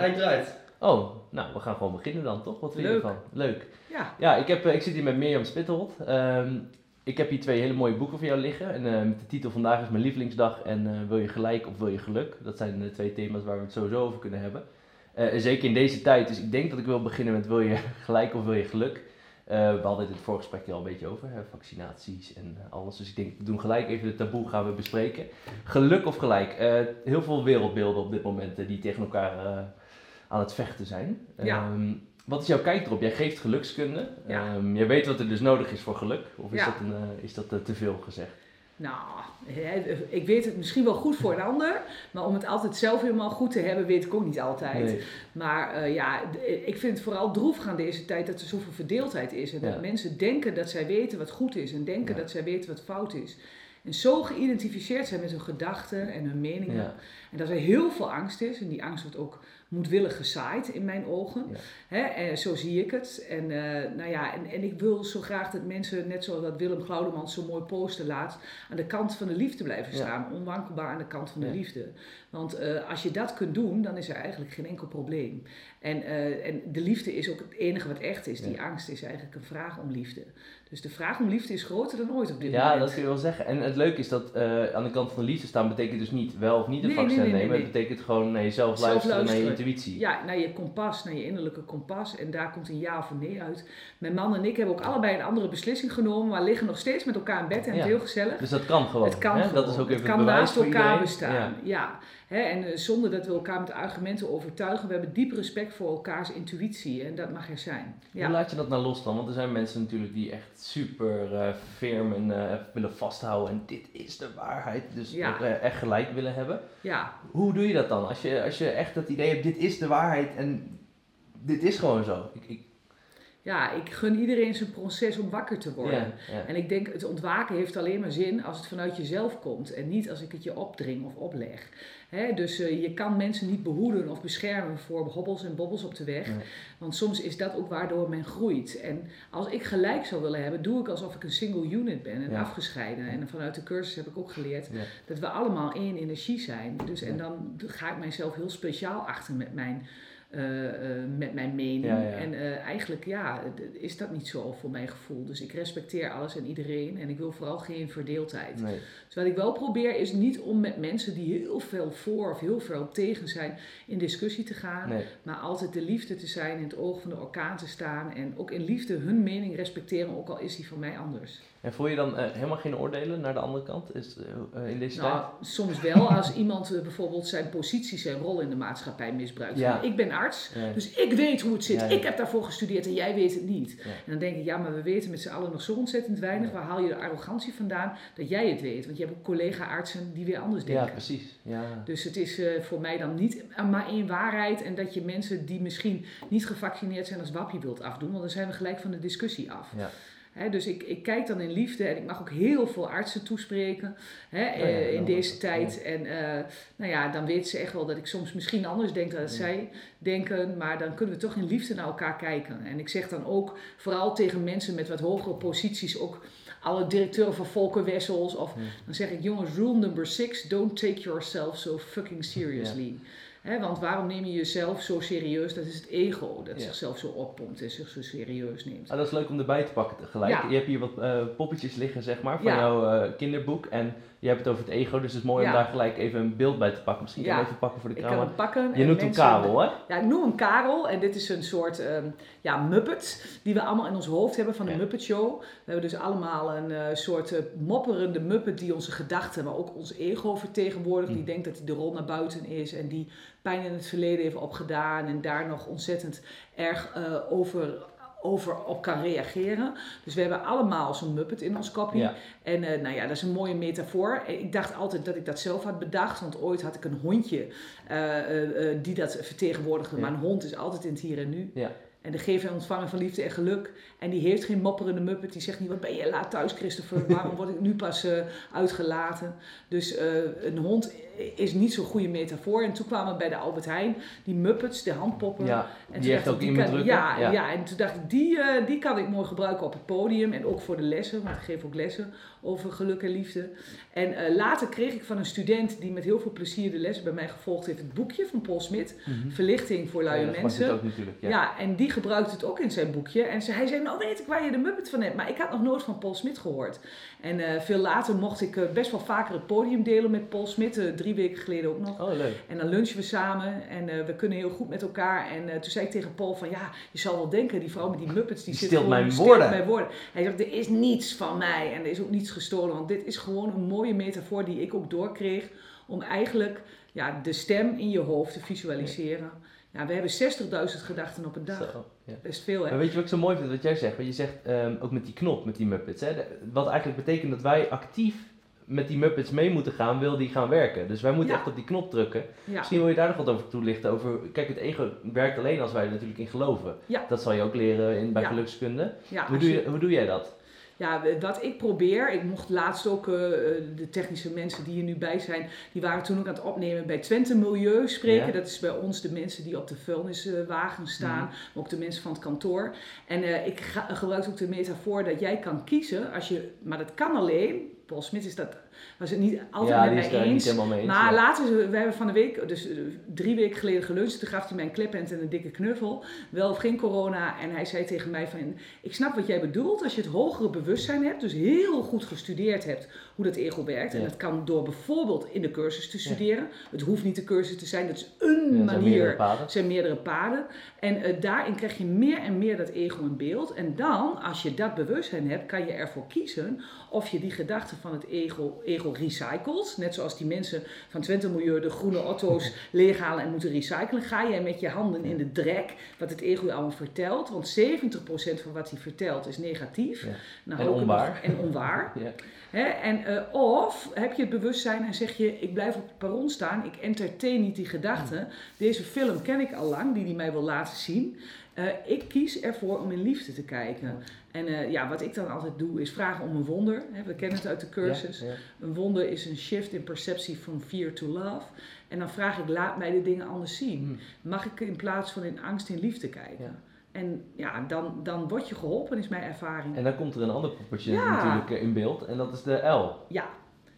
hij draait. Oh, nou, we gaan gewoon beginnen dan, toch? Wat vind je ervan? Leuk. Ja. Ja, ik, heb, eh, ik zit hier met Mirjam Spitterold. Ehm, ik heb hier twee hele mooie boeken van jou liggen. En eh, met de titel Vandaag is mijn lievelingsdag en eh, Wil je gelijk of wil je geluk? Dat zijn de twee thema's waar we het sowieso over kunnen hebben. Eh, en zeker in deze tijd, dus ik denk dat ik wil beginnen met Wil je gelijk of wil je geluk? Eh, we hadden het in het vorige al een beetje over, hè, vaccinaties en eh, alles. Dus ik denk, we doen gelijk even de taboe gaan we bespreken. Geluk of gelijk? Eh, heel veel wereldbeelden op dit moment eh, die tegen elkaar eh, aan het vechten zijn. Ja. Ehm, wat is jouw kijk erop? Jij geeft gelukskunde. Ja. Ehm, jij weet wat er dus nodig is voor geluk. Of is Ja. dat, een, eh, is dat eh, te veel gezegd? Nou, ik weet het misschien wel goed voor een ander, maar om het altijd zelf helemaal goed te hebben, weet ik ook niet altijd. Nee. Maar eh, ja, ik vind het vooral droevig aan deze tijd dat er zoveel verdeeldheid is. En dat mensen denken dat zij weten wat goed is en denken Ja. dat zij weten wat fout is. En zo geïdentificeerd zijn met hun gedachten en hun meningen. Ja. En dat er heel veel angst is. En die angst wordt ook moedwillig gezaaid in mijn ogen. Ja. Hè? En zo zie ik het. En, eh, nou ja, en, en ik wil zo graag dat mensen, net zoals dat Willem Glaudemans zo mooi posten laat, aan de kant van de liefde blijven Ja. staan. Onwankelbaar aan de kant van de Ja. liefde. Want eh, als je dat kunt doen, dan is er eigenlijk geen enkel probleem. En, eh, en de liefde is ook het enige wat echt is. Die angst is eigenlijk een vraag om liefde. Dus de vraag om liefde is groter dan ooit op dit Ja, moment. dat kun je wel zeggen. En het leuke is dat eh, aan de kant van de liefde staan betekent dus niet wel of niet een Nee, vaccin nee, nee, nee, nemen. Het betekent gewoon naar jezelf Zelf luisteren, naar je intuïtie. Ja, naar je kompas, naar je innerlijke kompas. En daar komt een ja of een nee uit. Mijn man en ik hebben ook allebei een andere beslissing genomen. Maar liggen nog steeds met elkaar in bed en Ja. het is heel gezellig. Dus dat kan gewoon. het kan hè? gewoon. Dat is ook het even kan het bewijs naast elkaar bestaan. Ja. Ja. Hè, en eh, zonder dat we elkaar met argumenten overtuigen. We hebben diep respect voor elkaars intuïtie. En dat mag er zijn. Hoe laat je dat nou los dan? Want er zijn mensen natuurlijk die echt super eh firm en eh, willen vasthouden. En dit is de waarheid. Dus Ja. eh, echt gelijk willen hebben. ja. Hoe doe je dat dan? Als je, als je echt het idee hebt, dit is de waarheid en dit is gewoon zo. Ik, ik, ja, ik gun iedereen zijn proces om wakker te worden. ja, ja. En ik denk, het ontwaken heeft alleen maar zin als het vanuit jezelf komt. En niet als ik het je opdring of opleg. Dus eh, je kan mensen niet behoeden of beschermen voor hobbels en bobbels op de weg. Want soms is dat ook waardoor men groeit. En als ik gelijk zou willen hebben, doe ik alsof ik een single unit ben. En afgescheiden. En vanuit de cursus heb ik ook geleerd dat we allemaal één energie zijn. Dus, en dan ga ik mijzelf heel speciaal achter met mijn, met mijn mening. Ja, ja. En eh, eigenlijk ja, is dat niet zo voor mijn gevoel. Dus ik respecteer alles en iedereen. En ik wil vooral geen verdeeldheid. Nee. Dus wat ik wel probeer is niet om met mensen die heel veel voor of heel veel tegen zijn in discussie te gaan. Nee. Maar altijd de liefde te zijn, in het oog van de orkaan te staan. En ook in liefde hun mening respecteren, ook al is die van mij anders. En voel je dan eh, helemaal geen oordelen naar de andere kant is, eh, in deze Nou, soms wel als iemand eh, bijvoorbeeld zijn positie, zijn rol in de maatschappij misbruikt. Ja. Ik ben arts, tijd? Ja. dus ik weet hoe het zit. Ja, ja. Ik heb daarvoor gestudeerd en jij weet het niet. Ja. En dan denk ik, ja, maar we weten met z'n allen nog zo ontzettend weinig. Ja. Waar haal je de arrogantie vandaan dat jij het weet? Want je hebt ook collega-artsen die weer anders ja, denken. precies. Ja. Dus het is eh, voor mij dan niet maar één waarheid. En dat je mensen die misschien niet gevaccineerd zijn als wappie wilt afdoen. Want dan zijn we gelijk van de discussie af. Ja. Dus ik, ik kijk dan in liefde en ik mag ook heel veel artsen toespreken ja, eh, in deze tijd. En eh, nou ja, dan weten ze echt wel dat ik soms misschien anders denk dan dat zij denken. Maar dan kunnen we toch in liefde naar elkaar kijken. En ik zeg dan ook, vooral tegen mensen met wat hogere posities, ook alle directeuren van Volkenwessels. Of dan zeg ik, jongens, rule number six, don't take yourself so fucking seriously. Want waarom neem je jezelf zo serieus? Dat is het ego dat Ja. zichzelf zo oppompt en zich zo serieus neemt. Ah, dat is leuk om erbij te pakken tegelijk. Ja. Je hebt hier wat eh, poppetjes liggen, zeg maar, van Ja. jouw eh, kinderboek. En je hebt het over het ego, dus het is mooi om daar gelijk even een beeld bij te pakken. Misschien kan je even pakken voor de Ik kan camera. hem pakken. Je noemt hem Karel, hè? Ja, ik noem hem Karel en dit is een soort ehm, ja, Muppet die we allemaal in ons hoofd hebben van de. Muppet Show. We hebben dus allemaal een eh, soort mopperende Muppet die onze gedachten, maar ook ons ego vertegenwoordigt. Mm. Die denkt dat hij de rol naar buiten is en die pijn in het verleden heeft opgedaan en daar nog ontzettend erg eh, over, over op kan reageren. Dus we hebben allemaal zo'n Muppet in ons kopje. Ja. En eh, nou ja, dat is een mooie metafoor. Ik dacht altijd dat ik dat zelf had bedacht, want ooit had ik een hondje eh, die dat vertegenwoordigde. Ja. Maar een hond is altijd in het hier en nu. Ja. En de geven en ontvangen van liefde en geluk. En die heeft geen mopperende muppet. Die zegt niet, wat ben je laat thuis Christopher? Waarom word ik nu pas eh, uitgelaten? Dus eh, een hond is niet zo'n goede metafoor. En toen kwamen we bij de Albert Heijn, die Muppets, de handpoppen. Ja, en die echt ook kan- drukken. Ja, Ja. ja. en toen dacht ik, die, eh, die kan ik mooi gebruiken op het podium en ook voor de lessen, want ik geef ook lessen over geluk en liefde. En later kreeg ik van een student die met heel veel plezier de les bij mij gevolgd heeft, het boekje van Paul Smit, Mhm. Verlichting voor luie Ja, mensen. ook. Ja. Ja. en die gebruikt het ook in zijn boekje. En ze, hij zei, nou weet ik waar je de Muppet van hebt. Maar ik had nog nooit van Paul Smit gehoord. En eh, veel later mocht ik eh, best wel vaker het podium delen met Paul Smit. eh, drie weken geleden ook nog. Oh, leuk. En dan lunchen we samen en we kunnen heel goed met elkaar. En toen zei ik tegen Paul van, ja, je zal wel denken, die vrouw met die Muppets, die, Die zit gewoon, mijn woorden. mijn woorden. Hij zegt, er is niets van mij en er is ook niets gestolen. Want dit is gewoon een mooie metafoor die ik ook doorkreeg. Om eigenlijk ja, de stem in je hoofd te visualiseren. Ja, we hebben 60.000 gedachten op een dag. Zo, ja. Best veel, hè? Maar weet je wat ik zo mooi vind wat jij zegt? Want je zegt ehm, ook met die knop, met die Muppets. Hè? Wat eigenlijk betekent dat wij actief met die Muppets mee moeten gaan, wil die gaan werken. Dus wij moeten Ja. echt op die knop drukken. Ja. Misschien wil je daar nog wat over toelichten. Over, kijk, het ego werkt alleen als wij er natuurlijk in geloven. Ja. Dat zal je ook leren in, bij gelukskunde. Ja, Hoe doe, je, hoe doe jij dat? Ja, wat ik probeer, ik mocht laatst ook eh, eh, de technische mensen die hier nu bij zijn, die waren toen ook aan het opnemen bij Twente Milieu spreken. Ja. Dat is bij ons de mensen die op de vuilniswagen staan, Mhm. maar ook de mensen van het kantoor. En eh, ik ga- gebruik ook de metafoor dat jij kan kiezen, als je, maar dat kan alleen, Paul Smit is dat, was het niet altijd ja, met mij daar niet eens. helemaal mee eens. Maar ja. later, we hebben van de week, dus eh, drie weken geleden geluncht. Toen gaf hij mij een klephand en een dikke knuffel. Wel of geen corona. En hij zei tegen mij van, ik snap wat jij bedoelt. Als je het hogere bewustzijn hebt, dus heel goed gestudeerd hebt hoe dat ego werkt. En dat kan door bijvoorbeeld in de cursus te studeren. Het hoeft niet de cursus te zijn, dat is een er meerdere manier. paden. Er zijn meerdere paden. En eh, daarin krijg je meer en meer dat ego in beeld. En dan, als je dat bewustzijn hebt, kan je ervoor kiezen of je die gedachten van het ego, ego recycelt. Net zoals die mensen van Twente Milieu de groene auto's leeghalen en moeten recyclen. Ga jij met je handen in de drek wat het ego je allemaal vertelt. Want 70% van wat hij vertelt is negatief. Ja. Nou, En onwaar. En onwaar. Ja. En, eh, of heb je het bewustzijn en zeg je, ik blijf op het perron staan, ik entertain niet die gedachten. Deze film ken ik al lang, die hij mij wil laten zien. Eh, ik kies ervoor om in liefde te kijken. En eh, ja, wat ik dan altijd doe, is vragen om een wonder. Hè, we kennen het uit de cursus. Ja, ja. Een wonder is een shift in perceptie from fear to love. En dan vraag ik, laat mij de dingen anders zien. Hm. Mag ik in plaats van in angst in liefde kijken? Ja. En ja, dan, dan word je geholpen, is mijn ervaring. En dan komt er een ander poppetje natuurlijk eh, in beeld. En dat is de L. Ja,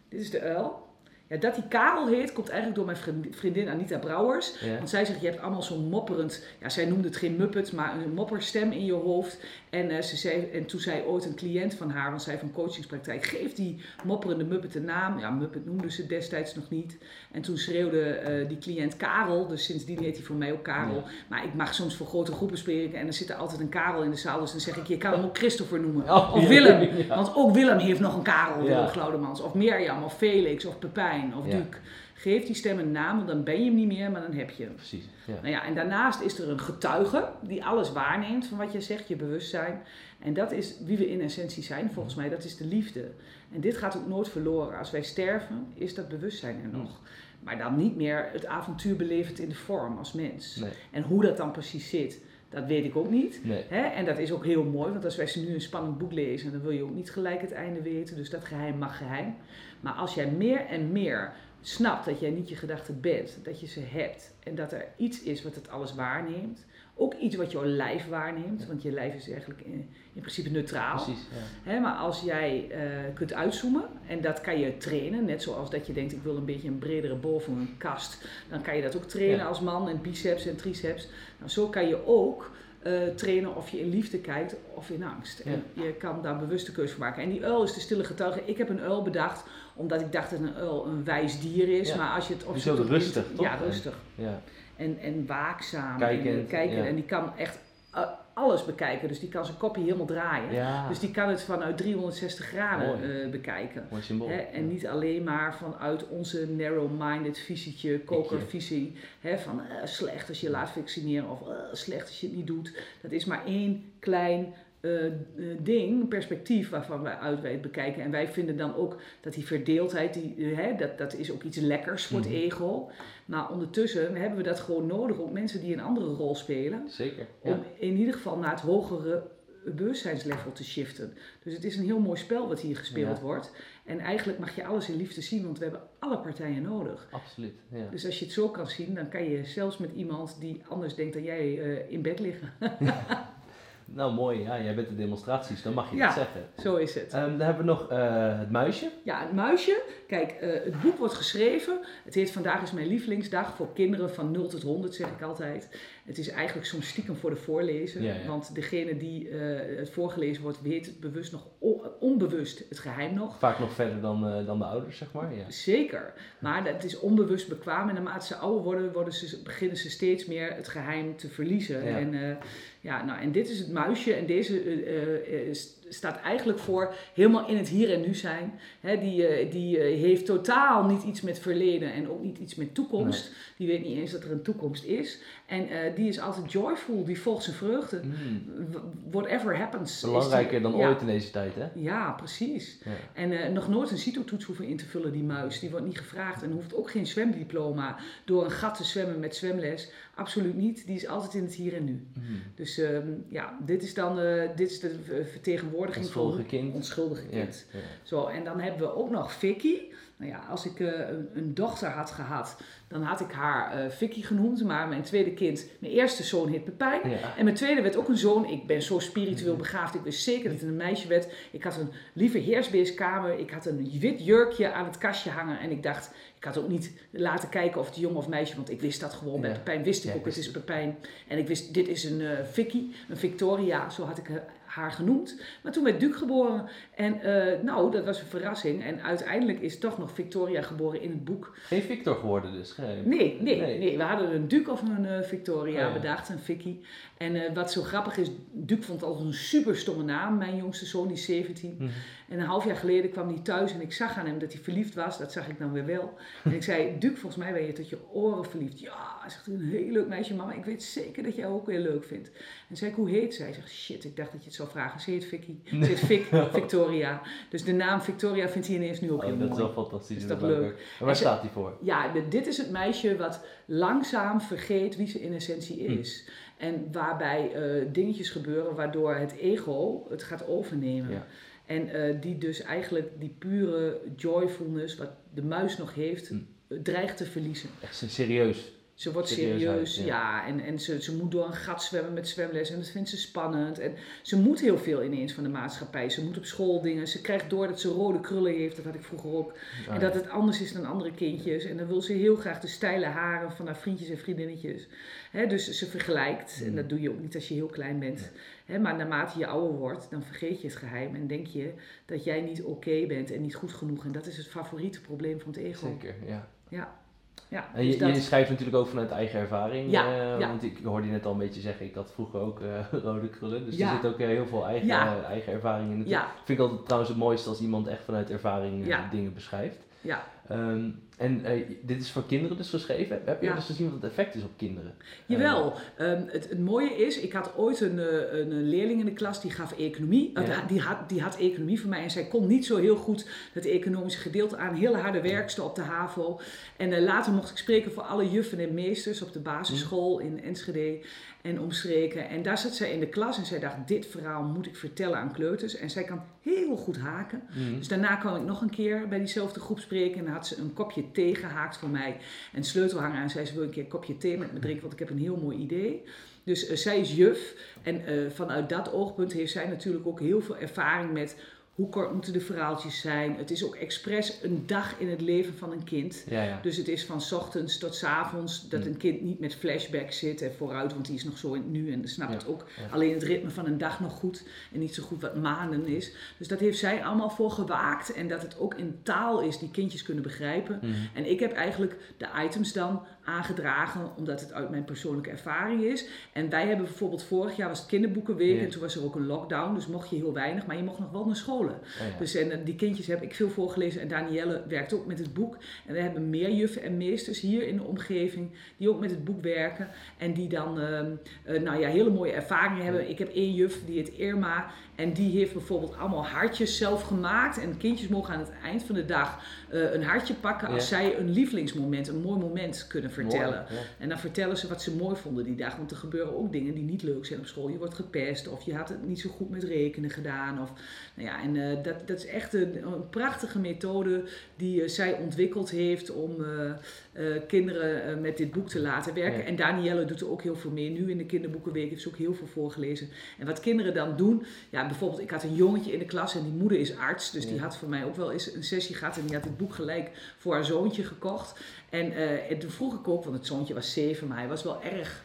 dit is de uil. Ja, dat hij Karel heet, komt eigenlijk door mijn vriend- vriendin Anita Brouwers. Ja. Want zij zegt, je hebt allemaal zo'n mopperend, ja, zij noemde het geen muppet, maar een mopperstem in je hoofd. En, eh, ze zei, en toen zei ooit een cliënt van haar, want zij een coachingspraktijk, geef die mopperende muppet een naam. Ja, muppet noemde ze destijds nog niet. En toen schreeuwde eh, die cliënt Karel, dus sindsdien heet hij voor mij ook Karel. Ja. Maar ik mag soms voor grote groepen spreken en er zit er altijd een Karel in de zaal. Dus dan zeg ik, je kan hem ook Christopher noemen. Oh, of. Willem. Want ook Willem heeft nog een Karel. Willem Glaudemans. Of Mirjam, of Felix, of Pepijn, of Ja. Duc. Geef die stem een naam, want dan ben je hem niet meer, maar dan heb je hem. Precies. Ja. Nou ja, en daarnaast is er een getuige die alles waarneemt van wat je zegt, je bewustzijn. En dat is wie we in essentie zijn, volgens mij. Dat is de liefde. En dit gaat ook nooit verloren. Als wij sterven, is dat bewustzijn er nog. Maar dan niet meer het avontuur belevend in de vorm als mens. Nee. En hoe dat dan precies zit, dat weet ik ook niet. Nee. Hè? En dat is ook heel mooi, want als wij nu een spannend boek lezen, dan wil je ook niet gelijk het einde weten. Dus dat geheim mag geheim. Maar als jij meer en meer snapt dat jij niet je gedachten bent, dat je ze hebt en dat er iets is wat het alles waarneemt. Ook iets wat jouw lijf waarneemt, want je lijf is eigenlijk in, in principe neutraal. Precies. Ja. Maar als jij eh, kunt uitzoomen, en dat kan je trainen, net zoals dat je denkt ik wil een beetje een bredere boven een kast, dan kan je dat ook trainen Ja. als man en biceps en triceps. Nou, zo kan je ook eh, trainen of je in liefde kijkt of in angst. En je kan daar bewuste keuze voor maken. En die uil is de stille getuige. Ik heb een uil bedacht omdat ik dacht dat een uil een wijs dier is. Ja. Maar als je het op rustig, internet- toch? Ja, rustig. Ja. En, en waakzaam. Kijkend, en, kijken. ja. en die kan echt eh, alles bekijken. Dus die kan zijn kopje helemaal draaien. ja. Dus die kan het vanuit 360 graden eh, bekijken. Mooi symbool. Hè, en niet alleen maar vanuit onze narrow-minded visietje, kokervisie. Hè, van eh, slecht als je laat vaccineren of slecht als je het niet doet. Dat is maar één klein eh, eh, ding, perspectief waarvan wij uit bekijken. En wij vinden dan ook dat die verdeeldheid, die, eh, hè, dat, dat is ook iets lekkers voor het Mhm. ego. Maar ondertussen hebben we dat gewoon nodig. Ook mensen die een andere rol spelen. Zeker. Ja. Om in ieder geval naar het hogere bewustzijnslevel te shiften. Dus het is een heel mooi spel wat hier gespeeld Ja. wordt. En eigenlijk mag je alles in liefde zien, want we hebben alle partijen nodig. Absoluut. Ja. Dus als je het zo kan zien, dan kan je zelfs met iemand die anders denkt dan jij in bed liggen. Nou mooi, ja, jij bent de demonstraties, dan mag je Ja. dat zeggen. Zo is het. Ehm, dan hebben we nog eh, het muisje. Ja, het muisje. Kijk, eh, het boek wordt geschreven. Het heet Vandaag is mijn lievelingsdag voor kinderen van 0 tot 100, zeg ik altijd. Het is eigenlijk soms stiekem voor de voorlezer. Ja, ja. Want degene die eh, het voorgelezen wordt, weet het bewust nog, onbewust het geheim nog. Vaak nog verder dan, eh, dan de ouders, zeg maar. Ja. Zeker. Maar het is onbewust bekwaam. En naarmate ze ouder worden, worden ze, beginnen ze steeds meer het geheim te verliezen. Ja. En, eh, ja, nou, en dit is het muisje. En deze eh, st- staat eigenlijk voor helemaal in het hier en nu zijn. Die eh, die eh, heeft totaal niet iets met verleden en ook niet iets met toekomst. Die weet niet eens dat er een toekomst is. En eh, die is altijd joyful. Die volgt zijn vreugde. Mm. W- Whatever happens. die- Belangrijker dan ja. ooit in deze tijd, hè? Ja, precies. Ja. En nog nooit een CITO-toets hoeven in te vullen, die muis. Die wordt niet gevraagd en hoeft ook geen zwemdiploma door een gat te zwemmen met zwemles. Absoluut niet. Die is altijd in het hier en nu. Mm. Dus ehm, ja, dit is dan eh, dit is de v- vertegenwoordiging van kind. onschuldige kind. Ja. Zo, en dan hebben we ook nog Vicky. Nou ja, als ik eh, een, een dochter had gehad, dan had ik haar eh Vicky genoemd. Maar mijn tweede kind, mijn eerste zoon heet Pepijn. Ja. En mijn tweede werd ook een zoon. Ik ben zo spiritueel begaafd. Ik wist zeker dat het een meisje werd. Ik had een lieve heersbeestkamer. Ik had een wit jurkje aan het kastje hangen. En ik dacht, ik had ook niet laten kijken of het jongen of meisje. Want ik wist dat gewoon. Bij Ja. Pepijn wist ik Ja, ook, het wist is Pepijn. En ik wist, dit is een eh Vicky, een Victoria. Zo had ik haar genoemd. Maar toen werd Duke geboren. En eh, nou, dat was een verrassing. En uiteindelijk is toch nog Victoria geboren in het boek. Geen Victor geworden dus. Geen... Nee, nee, Nee. nee, We hadden een Duke of een eh, Victoria Oh ja. bedacht, een Vicky. En eh, wat zo grappig is, Duke vond het altijd een super stomme naam. Mijn jongste zoon, die is 17. Mhm. En een half jaar geleden kwam hij thuis en ik zag aan hem dat hij verliefd was. Dat zag ik dan weer wel. En ik zei, Duke, volgens mij ben je tot je oren verliefd. Ja, hij zegt, een heel leuk meisje, mama. Ik weet zeker dat jij ook weer leuk vindt. En zei ik, hoe heet zij? Hij zegt, shit, ik dacht dat je het zou vragen. Ze heet Vicky. Ze heet Vic, Victoria. Dus de naam Victoria vindt hij ineens nu ook Oh, heel dat is mooi. wel fantastisch. Is inderdaad leuk? En waar En staat hij voor? Ja, dit is het meisje wat langzaam vergeet wie ze in essentie Hm. is. En waarbij eh, dingetjes gebeuren waardoor het ego het gaat overnemen. Ja. En eh, die dus eigenlijk die pure joyfulness, wat de muis nog heeft, Hm. eh, dreigt te verliezen. Echt serieus. Ze wordt serieus, ja. ja. en, en ze, ze moet door een gat zwemmen met zwemles en dat vindt ze spannend. En ze moet heel veel ineens van de maatschappij. Ze moet op school dingen. Ze krijgt door dat ze rode krullen heeft, dat had ik vroeger ook. Ah, En dat het anders is dan andere kindjes. En dan wil ze heel graag de steile haren van haar vriendjes en vriendinnetjes. Hè, dus ze vergelijkt. En Mm. dat doe je ook niet als je heel klein bent. Hè, maar naarmate je ouder wordt, dan vergeet je het geheim. En denk je dat jij niet oké bent en niet goed genoeg. En dat is het favoriete probleem van het ego. Zeker, ja. Ja. Ja, En dus je, dat- je schrijft natuurlijk ook vanuit eigen ervaring. Ja, eh, ja. Want ik hoorde je net al een beetje zeggen, ik had vroeger ook eh, rode krullen. Dus Ja. er zit ook eh, heel veel eigen, eigen ervaring in. Ja. Vind ik altijd trouwens het mooiste als iemand echt vanuit ervaring dingen beschrijft. ja. Ehm, en eh, dit is voor kinderen dus geschreven. Heb je Ja. dus gezien wat het effect is op kinderen? Jawel, Ehm, het, het mooie is, ik had ooit een, eh, een leerling in de klas die gaf economie. Eh, die, had, die had economie voor mij en zij kon niet zo heel goed het economische gedeelte aan. Hele harde werkster op de HAVO. En eh, later mocht ik spreken voor alle juffen en meesters op de basisschool in Enschede en omstreken. En daar zat zij in de klas en zij dacht, dit verhaal moet ik vertellen aan kleuters. En zij kan heel goed haken. Mhm. Dus daarna kwam ik nog een keer bij diezelfde groep spreken en had ze een kopje thee gehaakt voor mij en sleutelhanger en zei ze wil een keer een kopje thee met me drinken, want ik heb een heel mooi idee. Dus eh, zij is juf en eh, vanuit dat oogpunt heeft zij natuurlijk ook heel veel ervaring met hoe kort moeten de verhaaltjes zijn. Het is ook expres een dag in het leven van een kind. Ja, ja. Dus het is van ochtends tot 's avonds dat Mm. een kind niet met flashbacks zit en vooruit, want die is nog zo in het nu en snapt Ja, het ook alleen het ritme van een dag nog goed en niet zo goed wat maanden is. Dus dat heeft zij allemaal voor gewaakt en dat het ook in taal is die kindjes kunnen begrijpen. Mhm. En ik heb eigenlijk de items dan aangedragen, omdat het uit mijn persoonlijke ervaring is. En wij hebben bijvoorbeeld vorig jaar was het kinderboekenweek en toen was er ook een lockdown, dus mocht je heel weinig, maar je mocht nog wel naar scholen. Oh, ja. Dus en eh, die kindjes heb ik veel voorgelezen en Danielle werkt ook met het boek. En we hebben meer juffen en meesters hier in de omgeving die ook met het boek werken en die dan ehm, eh, nou ja, hele mooie ervaringen hebben. Ik heb één juf die het Irma en die heeft bijvoorbeeld allemaal hartjes zelf gemaakt. En kindjes mogen aan het eind van de dag eh, een hartje pakken als Ja. zij een lievelingsmoment, een mooi moment kunnen vertellen. Mooi. En dan vertellen ze wat ze mooi vonden die dag. Want er gebeuren ook dingen die niet leuk zijn op school. Je wordt gepest of je had het niet zo goed met rekenen gedaan. Of, nou ja, en eh, dat, dat is echt een, een prachtige methode die eh, zij ontwikkeld heeft om eh, eh, kinderen eh, met dit boek te laten werken. Ja. En Danielle doet er ook heel veel mee. Nu in de kinderboekenweek heeft ze ook heel veel voorgelezen. En wat kinderen dan doen, ja, bijvoorbeeld ik had een jongetje in de klas en die moeder is arts. Dus die had voor mij ook wel eens een sessie gehad en die had het boek gelijk voor haar zoontje gekocht. En, eh, en toen vroeg ik ook, want het zoontje was zeven, maar hij was wel erg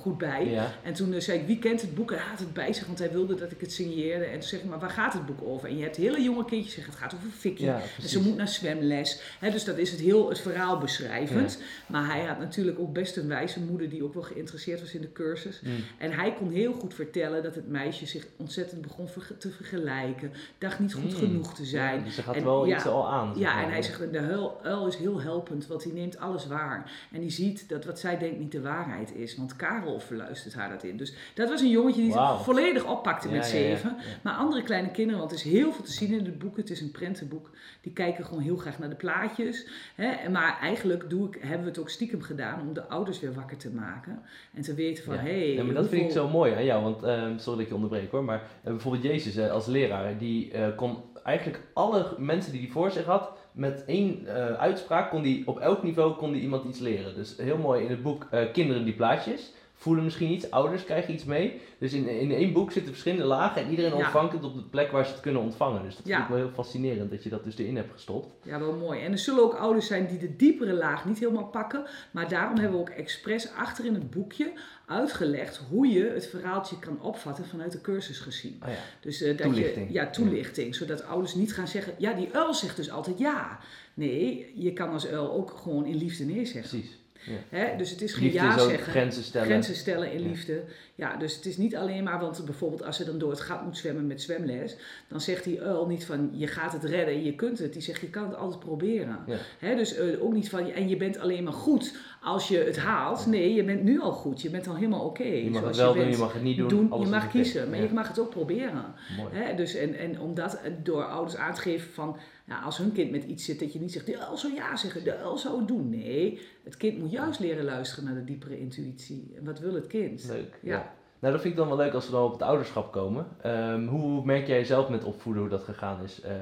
goed bij. Ja. En toen eh, zei ik, wie kent het boek? En hij had het bij zich, want hij wilde dat ik het signeerde. En toen zeg ik, maar waar gaat het boek over? En je hebt hele jonge kindjes zeggen, het gaat over Vicky. Ja, en ze moet naar zwemles. Hè, dus dat is het heel het verhaal beschrijvend. Maar hij had natuurlijk ook best een wijze moeder die ook wel geïnteresseerd was in de cursus. Mm. En hij kon heel goed vertellen dat het meisje zich ontzettend begon te vergelijken. Dacht niet goed Mm. genoeg te zijn. Ja, dus gaat En wel iets al aan. Ja, maar. en hij zegt, de huil, uil is heel helpend, want hij neemt alles waar. En die ziet dat wat zij denkt niet de waarheid is, want Karel verluistert haar dat in. Dus dat was een jongetje die het volledig oppakte Ja, met zeven. ja. Maar andere kleine kinderen, want er is heel veel te zien in het boek, het is een prentenboek, die kijken gewoon heel graag naar de plaatjes. Hè? Maar eigenlijk doe ik, hebben we het ook stiekem gedaan om de ouders weer wakker te maken. En te weten van, hé, hey, maar dat vind ik zo mooi aan jou, want ehm, sorry dat ik je onderbreek hoor, maar eh, bijvoorbeeld Jezus eh, als leraar, die eh, kon eigenlijk alle mensen die hij voor zich had, met één eh, uitspraak kon die op elk niveau kon die iemand iets leren. Dus heel mooi in het boek eh, Kinderen die plaatjes. Voelen misschien iets, ouders krijgen iets mee. Dus in, in één boek zitten verschillende lagen en iedereen Ja. ontvangt het op de plek waar ze het kunnen ontvangen. Dus dat Ja. vind ik wel heel fascinerend dat je dat dus erin hebt gestopt. Ja, wel mooi. En er zullen ook ouders zijn die de diepere laag niet helemaal pakken. Maar daarom hebben we ook expres achter in het boekje uitgelegd hoe je het verhaaltje kan opvatten vanuit de cursus gezien. Oh ja. Dus, eh, dat Toelichting. Je, ja, toelichting. Zodat ouders niet gaan zeggen, ja, die uil zegt dus altijd ja. Nee, je kan als uil ook gewoon in liefde nee zeggen. Precies. Hè? Dus het is geen Liefde ja is zeggen. grenzen stellen. Grenzen stellen in Ja. liefde. Ja, dus het is niet alleen maar, want bijvoorbeeld als ze dan door het gat moet zwemmen met zwemles, dan zegt die uil niet van je gaat het redden, je kunt het. Die zegt je kan het altijd proberen. Ja. Hè, dus eh, ook niet van en je bent alleen maar goed als je het haalt. Nee, je bent nu al goed. Je bent al helemaal oké. Je mag het wel doen, bent. je mag het niet doen. alles je mag kiezen, maar Ja. je mag het ook proberen. Mooi. Hè, dus en, en omdat door ouders aan te geven van, als hun kind met iets zit, dat je niet zegt, de uil zou ja zeggen, de uil zou het doen. Nee, het kind moet juist leren luisteren naar de diepere intuïtie. En wat wil het kind? Leuk. Ja. Ja. Nou, dat vind ik dan wel leuk als we dan op het ouderschap komen. Ehm, hoe merk jij zelf met opvoeden hoe dat gegaan is? Eh,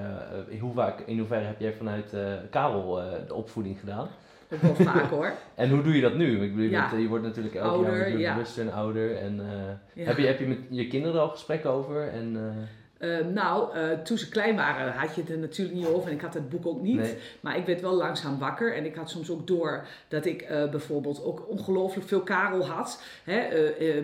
eh, hoe vaak, in hoeverre heb jij vanuit eh, Karel de opvoeding gedaan? Ook wel vaak hoor. En hoe doe je dat nu? Ik bedoel, je, Ja. eh, je wordt natuurlijk elk Ouder, jaar weer ja. bewuster en ouder. En, eh, Ja. heb, je, heb je met je kinderen er al gesprekken over? En, eh, Eh, nou, toen ze klein waren had je het er natuurlijk niet over en ik had het boek ook niet. Nee. Maar ik werd wel langzaam wakker en ik had soms ook door dat ik bijvoorbeeld ook ongelooflijk veel Karel had. Hè,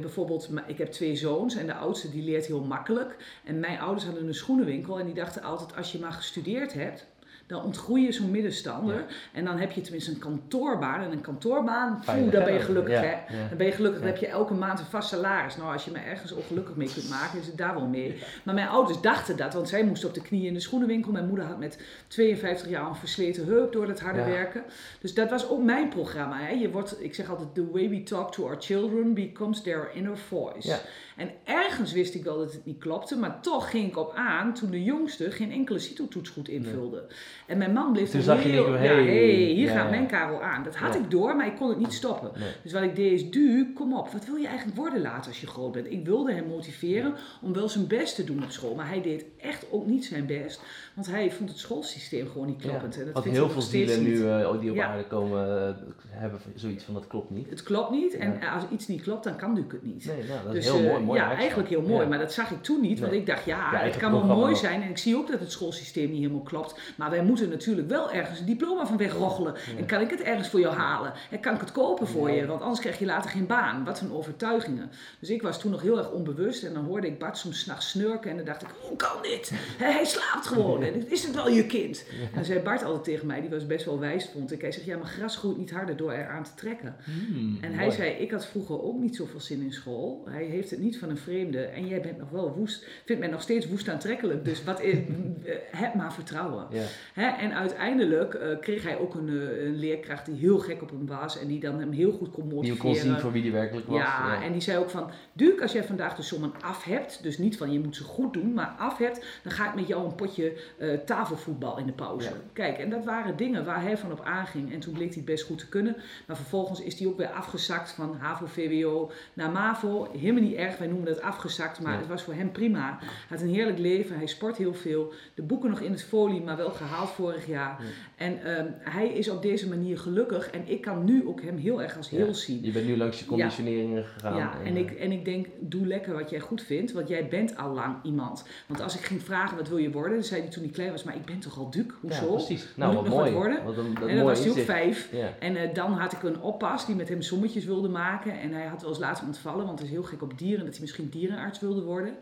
bijvoorbeeld, ik heb twee zoons en de oudste die leert heel makkelijk. En mijn ouders hadden een schoenenwinkel en die dachten altijd als je maar gestudeerd hebt... Dan ontgroei je zo'n middenstander. Ja. En dan heb je tenminste een kantoorbaan. En een kantoorbaan, poeh, hè? ben je gelukkig. Hè? Dan ben je gelukkig, dan heb je elke maand een vast salaris. Nou, als je me ergens ongelukkig mee kunt maken, is het daar wel mee. Maar mijn ouders dachten dat, want zij moesten op de knieën in de schoenenwinkel. Mijn moeder had met 52 jaar een versleten heup door het harde werken. Dus dat was ook mijn programma. Hè. Je wordt, ik zeg altijd, the way we talk to our children becomes their inner voice. En ergens wist ik wel dat het niet klopte, maar toch ging ik op aan toen de jongste geen enkele CITO-toets goed invulde. En mijn man bleef Toen je heel, niet, ja, hey, hey, hier ja, gaat ja. mijn Karel aan. Dat had ik door, maar ik kon het niet stoppen. nee. Dus wat ik deed is, du, kom op, wat wil je eigenlijk worden later als je groot bent? Ik wilde hem motiveren om wel zijn best te doen op school, maar hij deed echt ook niet zijn best, want hij vond het schoolsysteem gewoon niet kloppend. En dat Want heel veel niet. nu eh, die op Ja. aarde komen eh, hebben zoiets van dat klopt niet. Het klopt niet en Ja. als iets niet klopt, dan kan ik het niet. Nee, nou, dat Dus is heel eh, mooi. mooi ja, eigenlijk heel mooi. Ja. Maar dat zag ik toen niet. Want Nee. ik dacht, ja, Ja, het kan wel mooi zijn. En ik zie ook dat het schoolsysteem niet helemaal klopt. Maar wij moeten natuurlijk wel ergens een diploma van wegroggelen. En kan ik het ergens voor jou halen? En kan ik het kopen voor Ja. je? Want anders krijg je later geen baan. Wat een overtuigingen. Dus ik was toen nog heel erg onbewust. En dan hoorde ik Bart soms s'nachts snurken. En dan dacht ik, hoe kan dit? Hij slaapt gewoon. Is het wel je kind? En dan zei Bart altijd tegen mij, die was best wel wijs vond ik. Hij zegt, ja, maar gras groeit niet harder door eraan te trekken. Hmm, En hij mooi. zei, ik had vroeger ook niet zoveel zin in school. Hij heeft het niet van een vreemde. En jij bent nog wel woest, vindt mij nog steeds woest aantrekkelijk. Dus wat is, heb maar vertrouwen. Ja. Hè, en uiteindelijk eh, kreeg hij ook een, eh, een leerkracht die heel gek op hem was en die dan hem heel goed kon Die motiveren. je kon zien voor wie die werkelijk was. Ja, en die zei ook van, Duke, als jij vandaag de sommen af hebt, dus niet van je moet ze goed doen, maar af hebt, dan ga ik met jou een potje eh, tafelvoetbal in de pauze. Ja. Kijk, en dat waren dingen waar hij van op aanging en toen bleek hij het best goed te kunnen. Maar vervolgens is hij ook weer afgezakt van HAVO, VWO naar MAVO. Helemaal niet erg, wij noemen dat afgezakt, maar Ja. het was voor hem prima. Hij had een heerlijk leven, hij sport heel veel. De boeken nog in het folie, maar wel gehaald vorig jaar. Ja. En ehm, hij is op deze manier gelukkig en ik kan nu ook hem heel erg als heel zien. Je bent nu langs je conditioneringen gegaan. Ja, en ik, eh, en ik denk, doe lekker wat jij goed vindt, want jij bent al lang iemand. Want als ik ging vragen, wat wil je worden? Dan zei hij toen hij klein was, maar ik ben toch al Duke? Hoezo? Ja, precies. Nou, ik wat mooi. worden? Wat een, dat en dan was hij ook vijf. Ja. En eh, dan had ik een oppas die met hem sommetjes wilde maken. En hij had wel eens laten ontvallen, want hij is heel gek op dieren, dat hij misschien dierenarts wilde worden.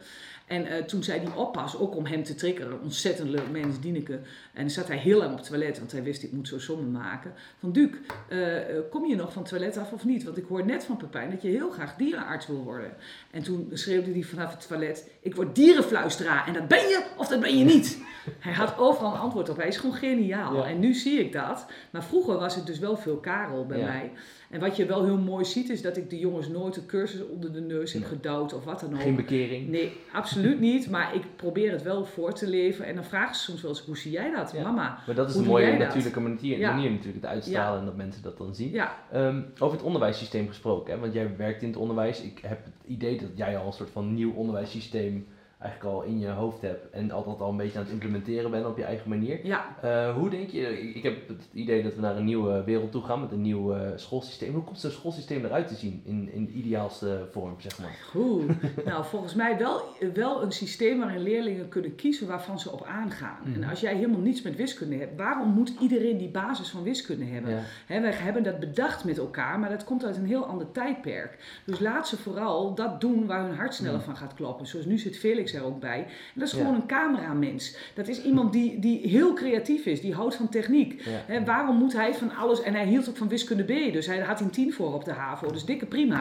En eh, toen zei die oppas, ook om hem te triggeren, ontzettend leuk mens, Dieneke. En dan zat hij heel lang op het toilet, want hij wist, ik moet zo sommen maken. Van Duke, eh, eh, kom je nog van het toilet af of niet? Want ik hoor net van Pepijn dat je heel graag dierenarts wil worden. En toen schreeuwde hij vanaf het toilet, ik word dierenfluisteraar. En dat ben je of dat ben je niet. Hij had overal een antwoord op. Hij is gewoon geniaal. Ja. En nu zie ik dat. Maar vroeger was het dus wel veel Karel bij Ja. mij. En wat je wel heel mooi ziet, is dat ik de jongens nooit een cursus onder de neus heb gedouwd of wat dan ook. Geen bekering. Nee, absoluut niet. Maar ik probeer het wel voor te leven. En dan vragen ze soms wel eens, hoe zie jij dat? Mama. Maar dat is doe mooie natuurlijke manier, manier natuurlijk, het uitstralen en dat mensen dat dan zien. Ehm, over het onderwijssysteem gesproken, hè? want jij werkt in het onderwijs. Ik heb het idee dat jij al een soort van nieuw onderwijssysteem eigenlijk al in je hoofd hebt en altijd al een beetje aan het implementeren bent op je eigen manier. ja. Eh, hoe denk je, ik heb het idee dat we naar een nieuwe wereld toe gaan met een nieuw eh, schoolsysteem. Hoe komt zo'n schoolsysteem eruit te zien in, in de ideaalste vorm, zeg maar? Goed. nou, volgens mij wel, wel een systeem waarin leerlingen kunnen kiezen waarvan ze op aangaan. Mhm. En als jij helemaal niets met wiskunde hebt, waarom moet iedereen die basis van wiskunde hebben? Ja. Wij hebben dat bedacht met elkaar, maar dat komt uit een heel ander tijdperk. Dus laat ze vooral dat doen waar hun hart sneller Mm. van gaat kloppen. Zoals nu zit Felix er ook bij. En dat is Ja. gewoon een cameramens. Dat is iemand die, die heel creatief is, die houdt van techniek. Ja. Waarom moet hij van alles... En hij hield ook van wiskunde B, dus hij had een 10 voor op de HAVO. Dus dikke prima.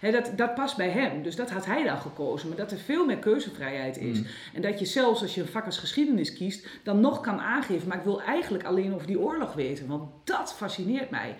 Ja. Dat, dat past bij hem. Dus dat had hij dan gekozen. Maar dat er veel meer keuzevrijheid is. Mm. En dat je zelfs als je een vak als geschiedenis kiest, dan nog kan aangeven. Maar ik wil eigenlijk alleen over die oorlog weten. Want dat fascineert mij.